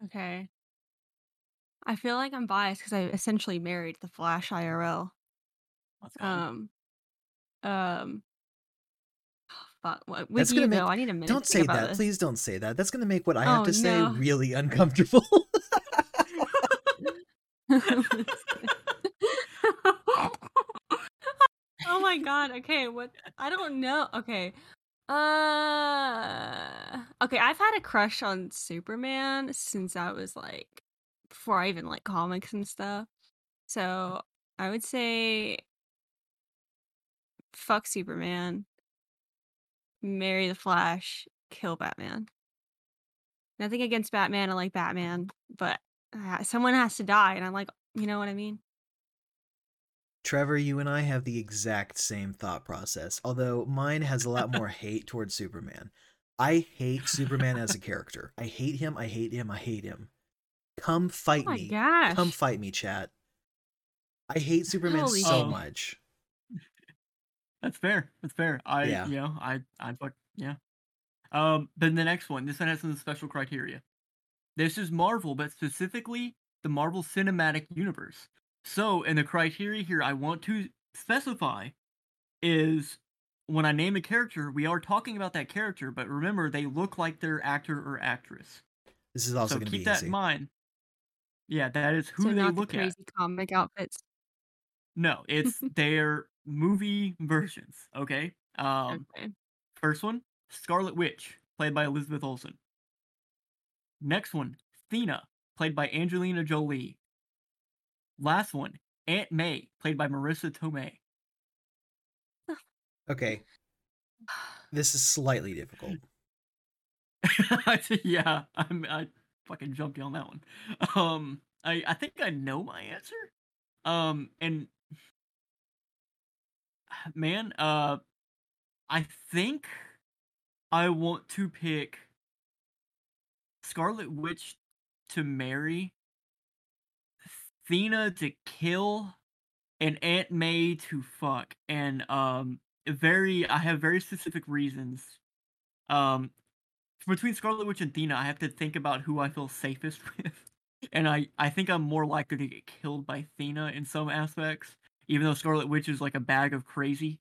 Okay. I feel like I'm biased because I essentially married the Flash IRL. Um, um, fuck. What, with That's you gonna make- though, I need a minute. Don't to say that. this. Please don't say that. That's gonna make what I have Oh, to say no. really uncomfortable. oh my god. Okay, what? I don't know. Okay. Uh. Okay, I've had a crush on Superman since I was like before I even like comics and stuff. So I would say fuck Superman, marry the Flash, kill Batman. Nothing against Batman. I like Batman, but uh, someone has to die, and I'm like, you know what I mean? Trevor, you and I have the exact same thought process, although mine has a lot more hate towards Superman. I hate Superman as a character. I hate him. I hate him. I hate him. Come fight Oh my me. gosh. Come fight me, chat. I hate Superman Holy so shit. much. That's fair. That's fair. I Yeah. you know, I I fuck yeah. Um then the next one, this one has some special criteria. This is Marvel, but specifically the Marvel Cinematic Universe. So in the criteria here I want to specify is when I name a character, we are talking about that character, but remember they look like their actor or actress. This is also so going to keep be that easy. in mind. Yeah, that is who so they not look the at. crazy comic outfits. No, it's their movie versions. Okay. Um, okay. first one, Scarlet Witch, played by Elizabeth Olsen. Next one, Thena, played by Angelina Jolie. Last one, Aunt May, played by Marisa Tomei. Okay, this is slightly difficult. yeah, I'm, I fucking jumped you on that one. Um, I I think I know my answer. Um, and man, uh, I think I want to pick Scarlet Witch to marry, Thena to kill, and Aunt May to fuck. And um, very, I have very specific reasons. Um, between Scarlet Witch and Thena, I have to think about who I feel safest with. And I, I think I'm more likely to get killed by Thena in some aspects. Even though Scarlet Witch is like a bag of crazy.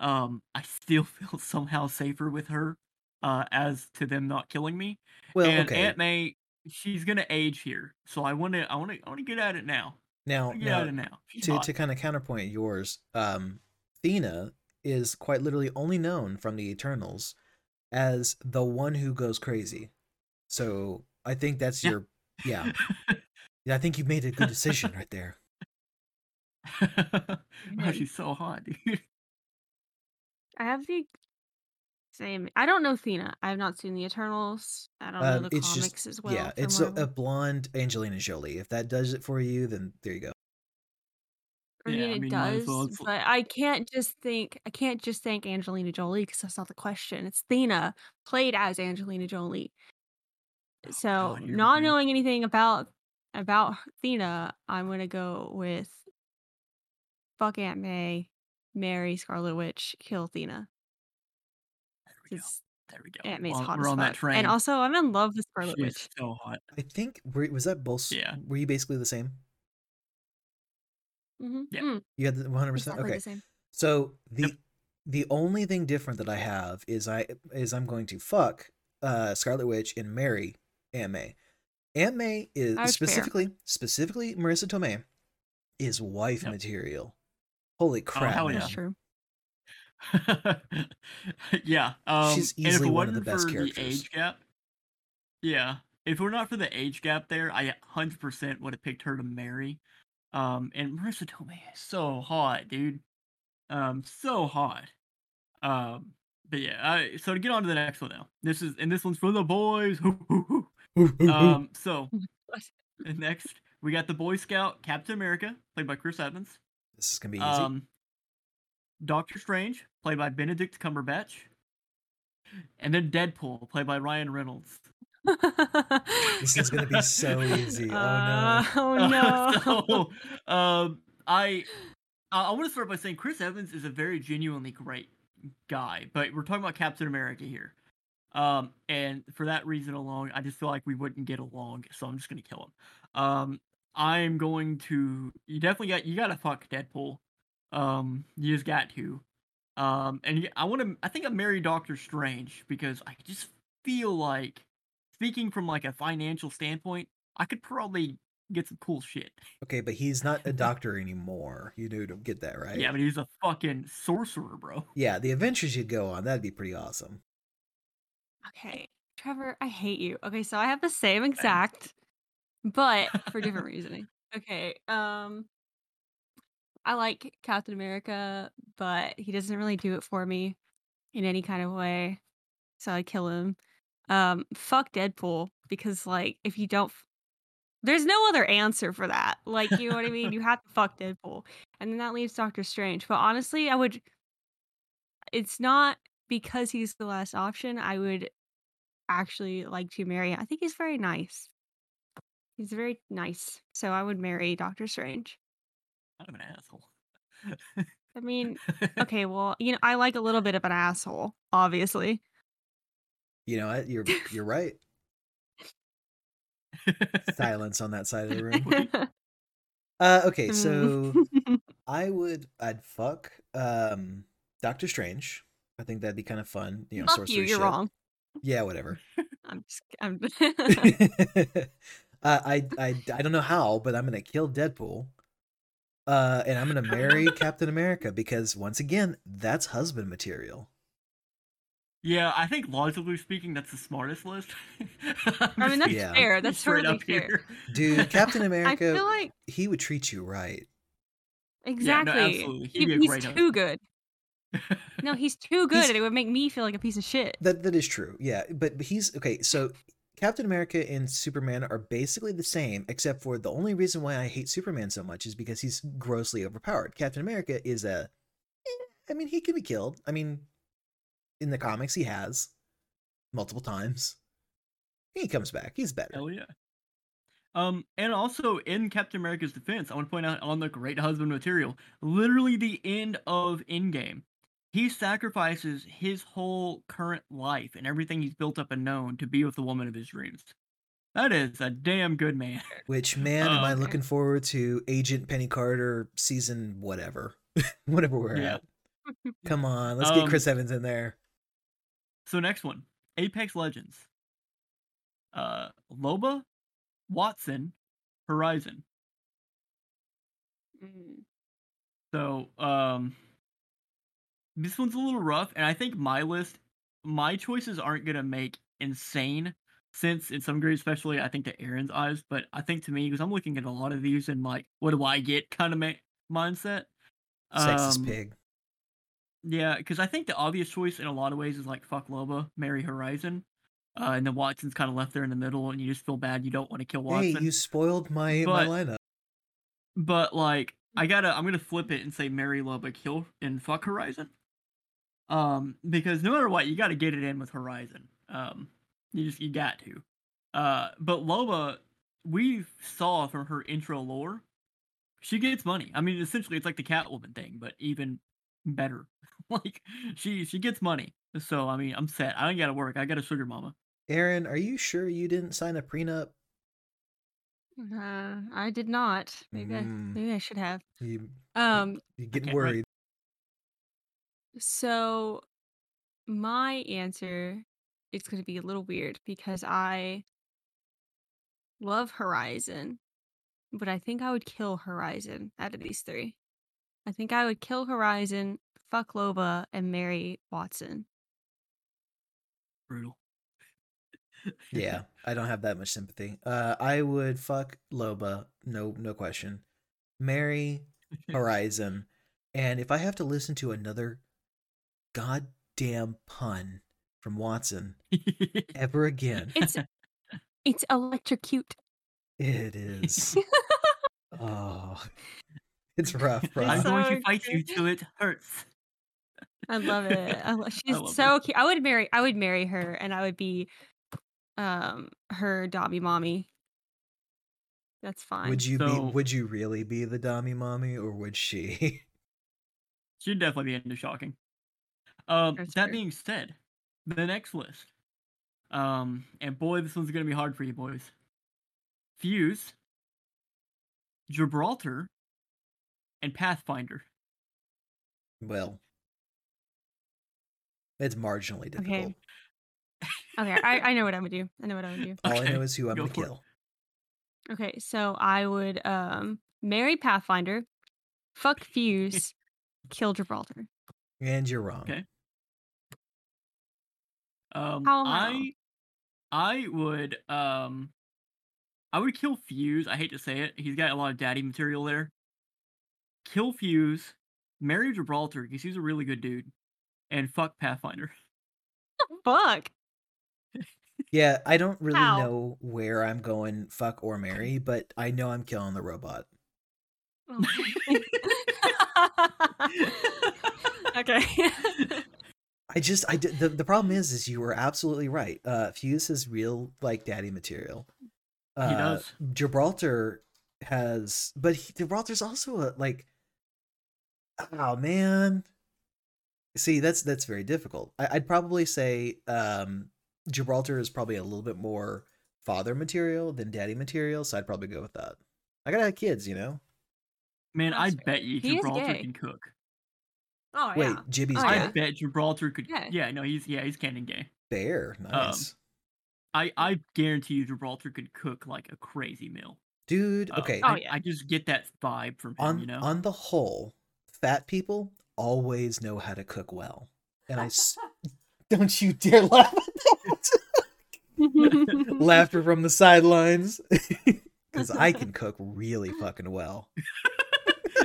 Um, I still feel somehow safer with her, uh, as to them not killing me. Well, and okay. Aunt May, she's gonna age here, so I wanna, I wanna, I wanna get at it now. Now, get now at it now. She's to hot. to kind of counterpoint yours, um, Thena is quite literally only known from the Eternals as the one who goes crazy. So I think that's Yeah. your yeah. Yeah, I think you made a good decision right there. wow, Right. she's so hot, dude. I have the same. I don't know Thena. I have not seen the Eternals. I don't know Um, the it's comics just as well. yeah, it's a, a blonde Angelina Jolie. If that does it for you, then there you go. I mean, Yeah, I it mean, might does, well. But I can't just think. I can't just think Angelina Jolie because that's not the question. It's Thena played as Angelina Jolie. So, Oh God, not go. knowing anything about about Thena, I'm gonna go with fuck Aunt May, marry Scarlet Witch, kill Thena. we go. Just There we go. Aunt May's Well, hot we're as on that fuck. train. And also, I'm in love with Scarlet She's Witch. so hot. I think were, was that both. Yeah. Were you basically the same? Mm-hmm. Yeah. You had the one hundred percent. Exactly Okay. the same. So the Yep. the only thing different that I have is I is I'm going to fuck uh Scarlet Witch and marry Aunt May. Aunt May is That's fair. specifically specifically Marisa Tomei is wife Yep. material. Holy crap! hell man. That's true. yeah. Um, She's and if easily it one of the best characters. The age gap. Yeah. If we're not for the age gap there, I 100% would have picked her to marry. Um, and Marisa Tomei is so hot, dude. Um, so hot. Um, but yeah. I, so to get on to the next one now. This is and this one's for the boys. Um, so next we got the Boy Scout Captain America, played by Chris Evans. This is gonna be easy. Um, Doctor Strange, played by Benedict Cumberbatch, and then Deadpool, played by Ryan Reynolds. this is gonna be so easy. Oh Uh, no! oh no. so, um, I I want to start by saying Chris Evans is a very genuinely great guy, but we're talking about Captain America here. Um, and for that reason alone, I just feel like we wouldn't get along, so I'm just gonna kill him. Um, I'm going to. You definitely got. You got to fuck Deadpool. Um, you just got to. Um, and I want to. I think I marry Doctor Strange because I just feel like, speaking from like a financial standpoint, I could probably get some cool shit. Okay, but he's not a doctor anymore. You do to get that right. Yeah, but he's a fucking sorcerer, bro. Yeah, the adventures you'd go on, that'd be pretty awesome. Okay, Trevor, I hate you. Okay, so I have the same exact, but for different reasoning. Okay, um, I like Captain America, but he doesn't really do it for me in any kind of way, so I kill him. Um, fuck Deadpool because like if you don't, f- there's no other answer for that. Like you know what I mean? You have to fuck Deadpool, and then that leaves Doctor Strange. But honestly, I would. It's not because he's the last option. I would actually like to marry him. I think he's very nice. He's very nice. So I would marry Doctor Strange. Kind of an asshole. I mean, okay, well, you know, I like a little bit of an asshole, obviously. You know what? You're you're right. Silence on that side of the room. Uh, okay, so Mm. I would I'd fuck um Doctor Strange. I think that'd be kind of fun. You know, Fuck sorcery you, you're shit. wrong. Yeah, whatever. I'm just I'm uh, I I I don't know how, but I'm gonna kill Deadpool. Uh, and I'm gonna marry Captain America because once again, that's husband material. yeah, I think logically speaking, that's the smartest list. I'm mean that's Yeah. fair. That's straight totally up fair. here. Dude, Captain America, I America, feel like he would treat you right. exactly. absolutely. He'd He- be a he's great too good. No, he's too good, He's- and it would make me feel like a piece of shit. That that is true. Yeah, but, but he's okay. So Captain America and Superman are basically the same, except for the only reason why I hate Superman so much is because he's grossly overpowered. Captain America is a, eh, mean, he can be killed. I mean, in the comics, he has multiple times. He comes back. He's better. Hell yeah. Um, and also in Captain America's defense, I want to point out on the Great Husband material, literally the end of Endgame, he sacrifices his whole current life and everything he's built up and known to be with the woman of his dreams. That is a damn good man. Which man am Oh, I looking forward to? Agent Peggy Carter season whatever, whatever we're Yeah. at. Come on, let's get Um, Chris Evans in there. So next one, Apex Legends. Uh, Loba, Wattson, Horizon. Mm. So, um, this one's a little rough, and I think my list, my choices aren't gonna make insane sense in some degree, especially I think to Aaron's eyes. But I think to me, because I'm looking at a lot of these and like, what do I get kind of ma- mindset. Sexist Um, pig. Yeah, because I think the obvious choice in a lot of ways is like fuck Loba, marry Horizon, uh, and then Wattson's kind of left there in the middle, and you just feel bad you don't want to kill Wattson. Hey, you spoiled my But- my lineup. But like, I gotta, I'm gonna flip it and say marry Loba, kill and fuck Horizon. Um, because no matter what, you gotta get it in with Horizon. Um, you just you got to. Uh, but Loba, we saw from her intro lore, she gets money. I mean, essentially, it's like the Catwoman thing, but even better. like she she gets money. So I mean, I'm set. I don't gotta work. I got a sugar mama. Aaron, are you sure you didn't sign a prenup? Uh, I did not. Maybe I, Mm. maybe I should have. You Um, you getting can't worried? So my answer is going to be a little weird because I love Horizon, but I think I would kill Horizon out of these three. I think I would kill Horizon, fuck Loba, and marry Wattson. Brutal. Yeah, I don't have that much sympathy. Uh, I would fuck Loba, no, no question. Marry Horizon, and if I have to listen to another goddamn pun from Wattson ever again, It's it's electrocute. it is. Oh, it's rough, bro. I'm so going to fight you good. till it hurts. I love it. I lo- she's love so cute. I would marry. I would marry her, and I would be, um, her Dobby mommy. That's fine. Would you be? Would you really be the Dami mommy, or would she? She'd definitely be into shocking. Um, That's that fair. being said, the next list. Um, and boy, this one's gonna be hard for you boys. Fuse, Gibraltar, and Pathfinder. well, it's marginally difficult. Okay, I, I know what I would do. I know what I would do. All I know is who I'm go gonna for it. kill. Okay, so I would um marry Pathfinder, fuck Fuse, kill Gibraltar. And you're wrong. Okay. Um, How- how? I, I would, um, I would kill Fuse. I hate to say it. He's got a lot of daddy material there. Kill Fuse, marry Gibraltar because he's a really good dude, and fuck Pathfinder. Fuck. Yeah, I don't really How? know where I'm going, fuck or marry, but I know I'm killing the robot. Oh okay. I just, I did, the, the problem is, is you were absolutely right. Uh, Fuse is real, like, daddy material. Uh, He does. Gibraltar has, but he, Gibraltar's also a, like, oh man. See, that's, that's very difficult. I, I'd probably say, um, Gibraltar is probably a little bit more father material than daddy material, so I'd probably go with that. I gotta have kids, you know? Man, I bet you He Gibraltar can cook. Oh Wait, yeah. Gibby's Oh, gay? I bet Gibraltar could. Yeah. Yeah, no, he's yeah, he's canon gay. Fair, nice. I I guarantee you Gibraltar could cook like a crazy meal. Dude, Um, okay. Oh, I, yeah. I just get that vibe from him. on you know. on the whole, fat people always know how to cook well. And I s- don't you dare laugh at that. Laughter from the sidelines. Because I can cook really fucking well.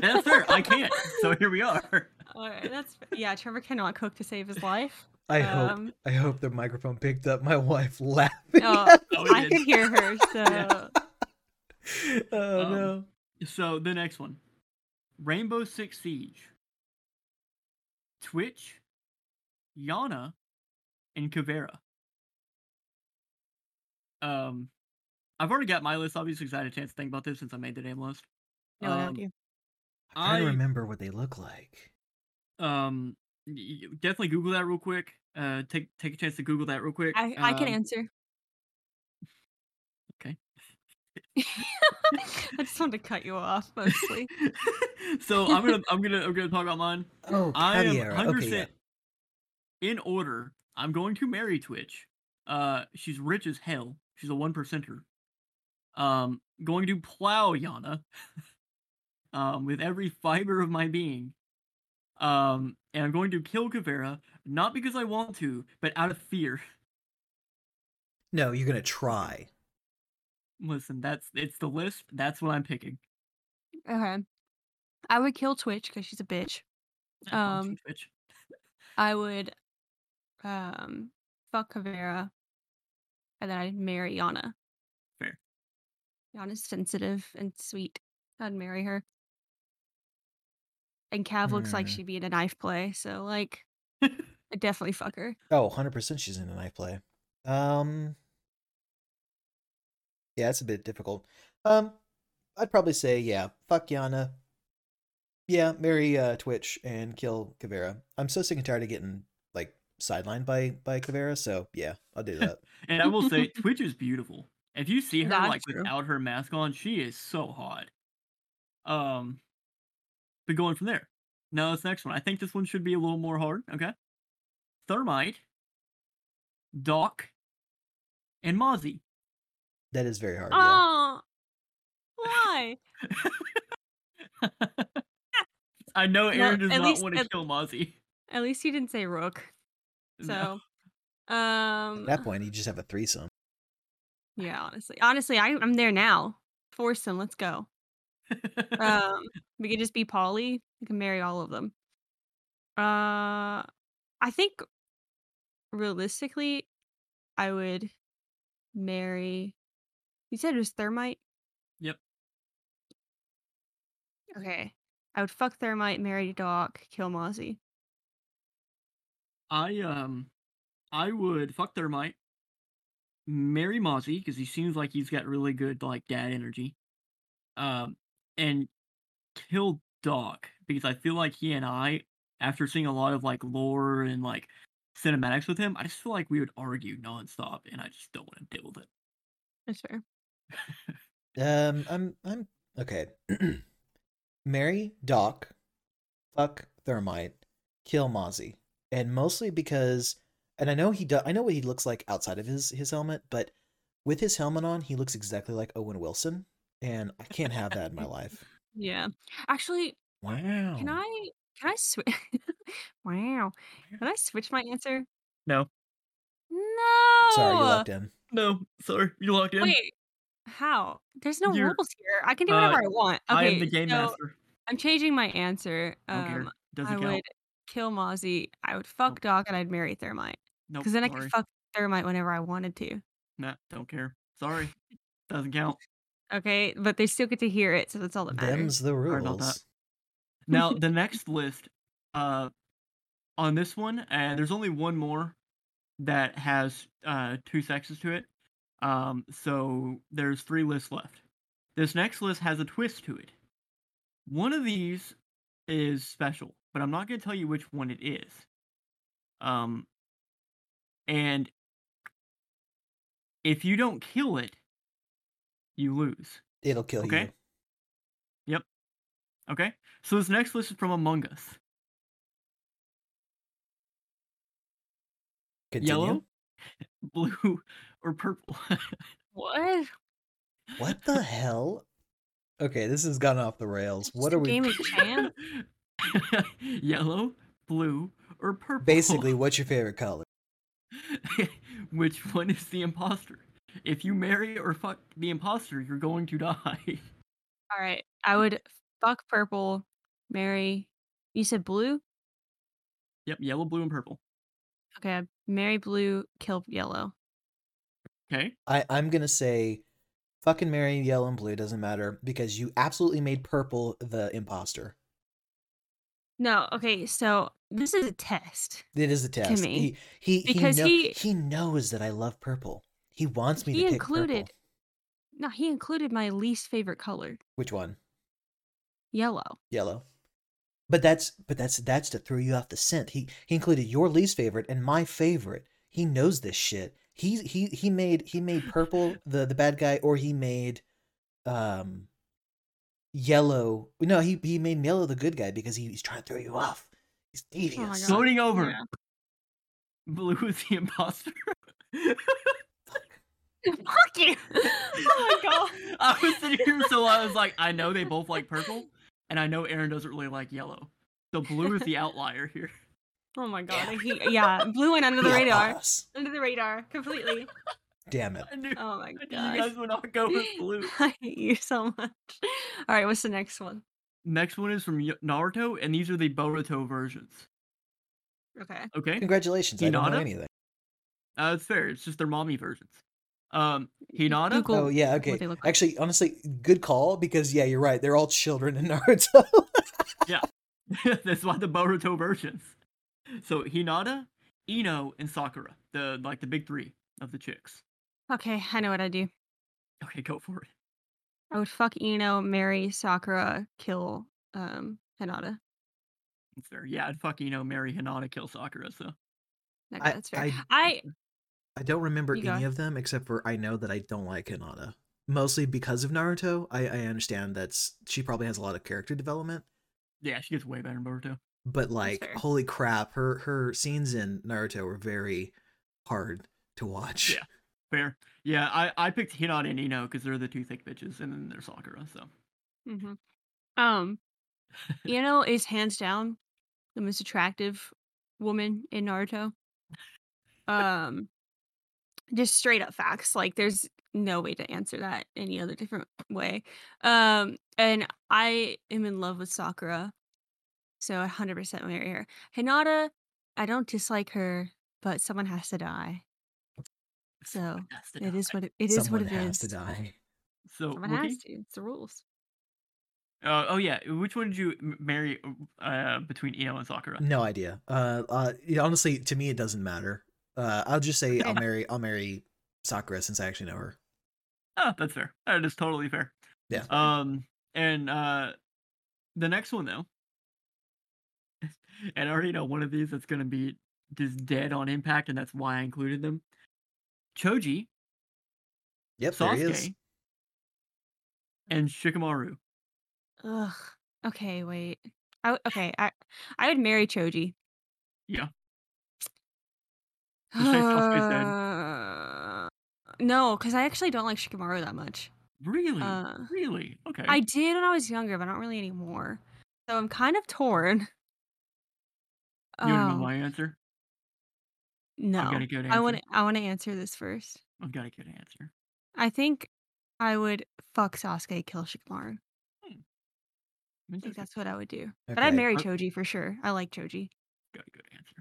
That's fair. I can't. So here we are. Alright, that's yeah. Trevor cannot cook to save his life. I hope Um, I hope the microphone picked up my wife laughing. Oh, at Oh, I did. could hear her. So Yeah. oh Um, no. So the next one, Rainbow Six Siege, Twitch, Iana, and Caveira. Um, I've already got my list obviously because I had a chance to think about this since I made the name list. no, no, Um, you. I'm trying I- remember what they look like. Um, y- y- definitely Google that real quick. Uh, take take a chance to Google that real quick. I, I can Um, answer. Okay. I just wanted to cut you off mostly. so I'm gonna I'm gonna I'm gonna talk about mine. Oh, I am Caveira. hundred Okay, yeah. in order. I'm going to marry Twitch. Uh, she's rich as hell. She's a one percenter. Um, going to plow Iana. um, with every fiber of my being. Um, and I'm going to kill Caveira not because I want to, but out of fear. No, you're gonna try. Listen, that's it's the list. That's what I'm picking. Okay. I would kill Twitch because she's a bitch. Yeah, fuck Um, Twitch. I would um fuck Caveira and then I'd marry Iana. Fair. Iana's sensitive and sweet. I'd marry her. And Cav looks like Hmm. she'd be in a knife play, so like I'd definitely fuck her. Oh, 100% she's in a knife play. Um Yeah, it's a bit difficult. Um I'd probably say yeah, fuck Iana. yeah, marry uh, Twitch and kill Caveira. I'm so sick and tired of getting like sidelined by by Caveira. So yeah, I'll do that. And I will say, Twitch is beautiful. If you see her That's like true. without her mask on, she is so hot. Um, but going from there. Now this next one, I think this one should be a little more hard. Okay, Thermite, Doc, and Mozzie. that is very hard. Yeah. Oh, why? I know No, Aaron does not least- want to at- kill Mozzie. At least he didn't say Rook. No. So, um, At that point, you just have a threesome. yeah, honestly, honestly, I, I'm there now. Foursome, let's go. Um, we could just be Polly. We can marry all of them. Uh, I think realistically, I would marry. You said it was Thermite. Yep. Okay, I would fuck Thermite, marry Doc, kill Mozzie. I um, I would fuck Thermite, marry Mozzie because he seems like he's got really good like dad energy, um, and kill Doc because I feel like he and I, after seeing a lot of like lore and like cinematics with him, I just feel like we would argue nonstop, and I just don't want to deal with it. That's fair. Um, I'm I'm okay. Marry Doc, fuck Thermite, kill Mozzie, and mostly because, and I know he does. I know what he looks like outside of his his helmet, but with his helmet on, he looks exactly like Owen Wilson, and I can't have that in my life. Yeah. Actually, Wow. can I can I switch? wow. Can I switch my answer? No, No. Sorry, you locked in. no, sorry, you locked in. Wait. How? There's no You're- rules here. I can do uh, whatever I want. Okay, I am the game so master. I'm changing my answer. I don't care. Um, Doesn't I count. would kill Mozzie. I would fuck Doc, and I'd marry Thermite. Nope. Because then I could fuck Thermite whenever I wanted to. Nah, don't care. Sorry, doesn't count. Okay, but they still get to hear it, so that's all that matters. Them's the Sorry about that. rules. Now the next list, uh, on this one, and there's only one more that has uh two sexes to it. Um, so there's three lists left. This next list has a twist to it. One of these is special, but I'm not gonna tell you which one it is. Um, and if you don't kill it, you lose. It'll kill Okay. you. Okay, Yep. Okay. so this next list is from Among Us. Continue. Yellow, blue, or purple. What? What the hell? Okay, this has gone off the rails. What are we? game of chance? Yellow, blue, or purple. Basically, what's your favorite color? which one is the imposter? If you marry or fuck the imposter, you're going to die. All right, I would fuck purple, marry. You said blue. yep, yellow, blue, and purple. Okay, I'd marry blue, kill yellow. Okay, I, I'm gonna say fucking marry yellow and blue, doesn't matter, because you absolutely made purple the imposter. No, okay, so this is a test. It is a test. To me, He he because he, know, he- he knows that I love purple. He wants me He to pick included- purple. No, he included my least favorite color, Which one? yellow. Yellow. But that's but that's that's to throw you off the scent. He he included your least favorite and my favorite. He knows this shit. He he he made he made purple the the bad guy or he made um yellow. No, he he made yellow the good guy because he, he's trying to throw you off. He's devious. God. starting over. Yeah. Blue is the imposter. Fuck you! oh my god. I was sitting here, so I was like, I know they both like purple, and I know Aaron doesn't really like yellow. So blue is the outlier here. Oh my god. I hate, yeah, blue went under the Yeah, radar. boss. Under the radar completely. Damn it. Knew, Oh my I knew you god. guys would not go with blue. I hate you so much. All right, what's the next one? Next one is from Naruto, and these are the Boruto versions. Okay. Okay, Congratulations. I don't know Hinata? anything. uh, it's fair. It's just their mommy versions. Um, Hinata. Google Oh yeah, what okay. they look like. Actually, honestly, good call because yeah, you're right. They're all children in Naruto. Yeah, that's why the Boruto versions. So Hinata, Ino, and Sakura, the like the big three of the chicks. Okay, I know what I do. Okay, go for it. I would fuck Ino, marry Sakura, kill um Hinata. That's fair. Yeah, I'd fucking you know marry Hinata, kill Sakura. So Okay, I- that's fair. I- I, I don't remember You go. any of them except for I know that I don't like Hinata. Mostly because of Naruto. I, I understand that's she probably has a lot of character development, yeah, she gets way better in Boruto. but like holy crap, her her scenes in Naruto were very hard to watch. Yeah. Fair. Yeah, I I picked Hinata and Ino because they're the two thick bitches, and then there's Sakura. So hmm um, you know, is hands down the most attractive woman in Naruto. Um, just straight up facts. Like, there's no way to answer that any other different way. Um, and I am in love with Sakura, so 100% marry her. Hinata, I don't dislike her, but someone has to die. So, Someone has to It die. is what it, it is. Someone what it has is. to die. So Someone Wookie? has to. It's the rules. Uh, oh yeah, which one did you marry uh, between Ino and Sakura? No idea. Uh, uh, honestly, to me, it doesn't matter. Uh, I'll just say I'll marry I'll marry Sakura since I actually know her. Oh, that's fair. That is totally fair. Yeah. Um, and uh, the next one though, and I already know one of these that's gonna be just dead on impact, and that's why I included them. Choji, Yep, there he is. And Shikamaru. Ugh. Okay, wait. I w- okay. I I would marry Choji. Yeah. Just say Sasuke's dead. Uh, no, because I actually don't like Shikamaru that much. Really? Uh, really? Okay. I did when I was younger, but not really anymore. So I'm kind of torn. you want to know Um, my answer? no, I've got a good answer. I want I want to answer this first. I've got a good answer. I think I would fuck Sasuke, kill Shikamaru. I think that's what I would do. But I'd marry Choji for sure. I like Choji. Got a good answer.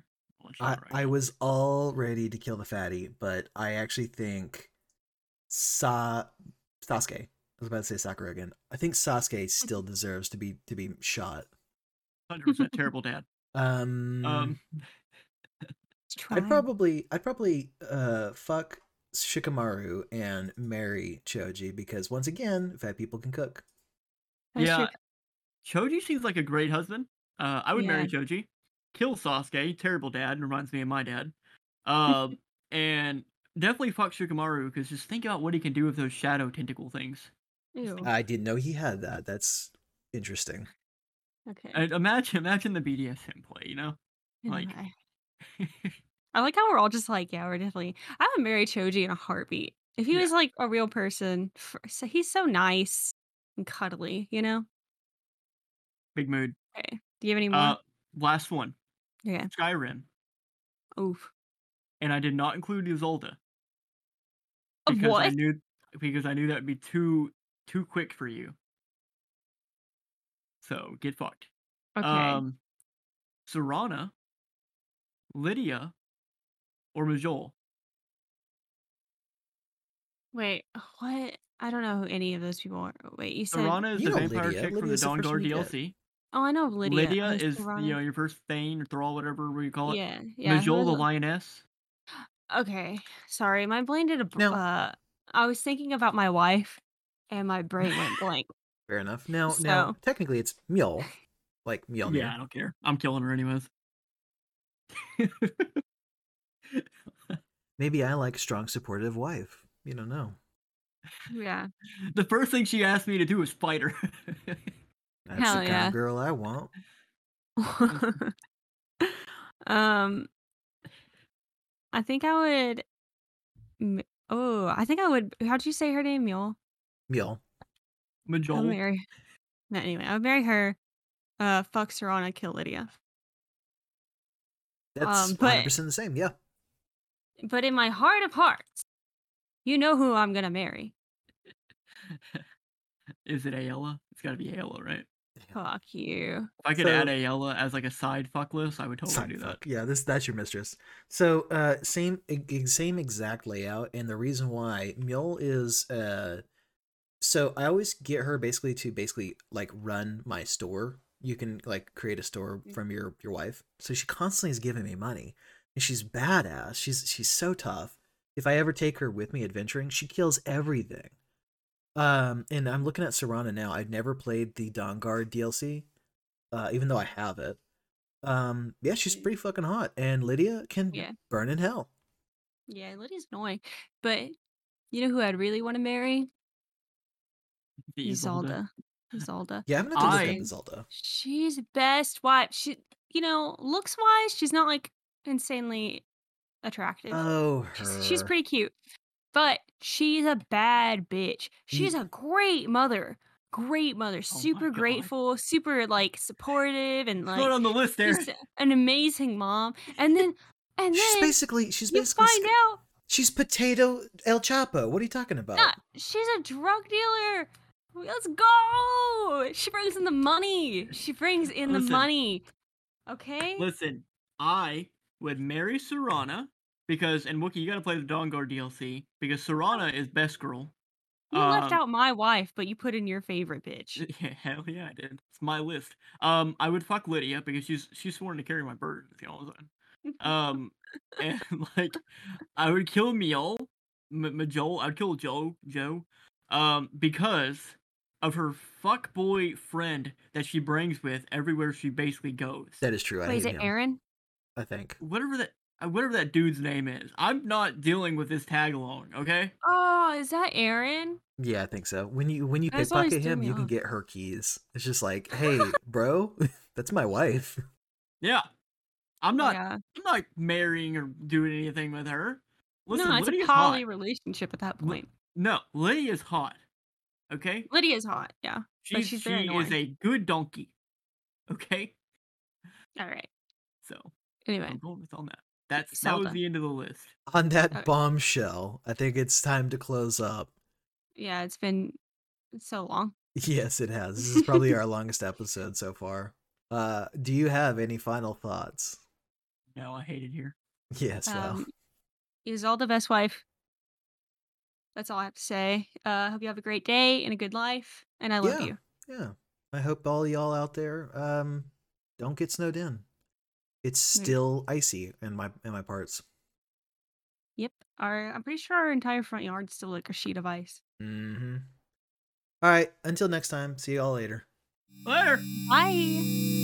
I'll let you know I, right I now. was all ready to kill the fatty, but I actually think Sa Sasuke. I was about to say Sakura again. I think Sasuke still deserves to be to be shot. 100% terrible dad. Um, Um, I'd probably I'd probably uh fuck Shikamaru and marry Choji because once again, fat people can cook. Yeah. Choji seems like a great husband. Uh, I would marry Choji. Kill Sasuke, terrible dad, reminds me of my dad. Um, and definitely fuck Shikamaru because just think about what he can do with those shadow tentacle things. Ew. I didn't know he had that. That's interesting. Okay. And imagine, imagine the BDSM play. You know, like- I like how we're all just like, yeah, we're definitely. I would marry Choji in a heartbeat. If he Yeah. was like a real person, so he's so nice and cuddly, you know. big mood. Okay. Do you have any more? Uh, last one, Yeah. Skyrim, Oof. and I did not include Ysolda Uh, because I knew because I knew that would be too too quick for you. So get fucked. Okay. Um, Serana, Lydia, or Mjoll. Wait. What? I don't know who any of those people are. Wait, you said. Serana is You the vampire Lydia. chick from the the Dawn first Guard one you. DLC. Oh, I know Lydia. Lydia, and is you know your first Thane or Thrall, whatever we call it. Yeah. Yeah. who Mjoll, the lioness. Okay. Sorry, my brain did a. Now- Uh, I was thinking about my wife, and my brain went blank. Fair enough. Now, now, So- technically, it's Mule, like Mjolnir. Yeah, I don't care. I'm killing her anyways. Maybe I like strong, supportive wife. You don't know. Yeah. the first thing she asked me to do was fight her. That's Hell the kind yeah. of girl I want. um, I think I would. Oh, I think I would. How'd you say her name? Mule. Mule. I would Mjoll. marry. No, anyway, I would marry her. Uh, fuck Serana, kill Lydia. That's Um, but- 100% the same. Yeah. But in my heart of hearts, you know who I'm gonna marry. Is it Aela? It's got to be Aela, right? Fuck you. If I could So- add Aela as like a side fuck list, I would totally Side do that. fuck. Yeah, this that's your mistress. So, uh, same same exact layout, and the reason why Mule is uh, so I always get her basically to basically like run my store. You can like create a store Mm. from your your wife, so she constantly is giving me money, and she's badass. She's she's so tough. If I ever take her with me adventuring, she kills everything. Um, and I'm looking at Serana now. I've never played the Dawnguard DLC. uh, even though I have it. Um, yeah, she's pretty fucking hot, and Lydia can Yeah. burn in hell. Yeah, Lydia's annoying. But you know who I'd really want to marry? The Ysolda. Ysolda. Ysolda. Yeah, I'm gonna have to look I- up Zelda. She's best wife. She, you know, looks wise, she's not like insanely attractive. Oh, she's, she's pretty cute, but she's a bad bitch. She's mm. a great mother. Great mother. Oh super grateful. Super like supportive and Put like on the list there. an amazing mom. And then, and She's then basically she's you basically find sc- out she's potato El Chapo. What are you talking about? Nah, she's a drug dealer. Let's go. She brings in the money. She brings in the money. Okay. Listen, I would marry Serana because, and Wookie, you gotta play the Dawnguard DLC because Serana is best girl. You left um, out my wife, but you put in your favorite bitch. Yeah, hell yeah, I did. It's my list. Um, I would fuck Lydia because she's she's sworn to carry my burden. You know what I'm? Um, and like, I would kill Miel, M- M- Joel. I'd kill Joe, Joe, um, because of her fuck boy friend that she brings with everywhere she basically goes. That is true. I Wait, is it him. Aaron? I think. whatever that whatever that dude's name is. I'm not dealing with this tag along. Okay. Oh, is that Aaron? Yeah, I think so. When you when you That's always pickpocket him, me you can get her keys. It's just like, hey, bro, that's my wife. Yeah. I'm not. yeah. I'm not marrying or doing anything with her. Listen, no, it's Lydia's a poly hot. relationship at that Li- point. No, Lydia's hot. Okay. Lydia's hot. Yeah. But She's, she's she very is a good donkey. Okay. All right. So Anyway. I'm going with on that. That's that was Zelda. the end of the list. On that Okay. bombshell, I think it's time to close up. Yeah, it's been so long. Yes, it has. This is probably our longest episode so far. Uh, do you have any final thoughts? No, I hate it here. Yes, well, Um, is all the best wife. That's all I have to say. Uh, hope you have a great day and a good life, and I love Yeah. you. yeah. I hope all y'all out there um don't get snowed in. It's Maybe. still icy in my in my parts. Yep. Our I'm pretty sure our entire front yard's still like a sheet of ice. Mm-hmm. All right. Until next time. See y'all later. Later. Bye.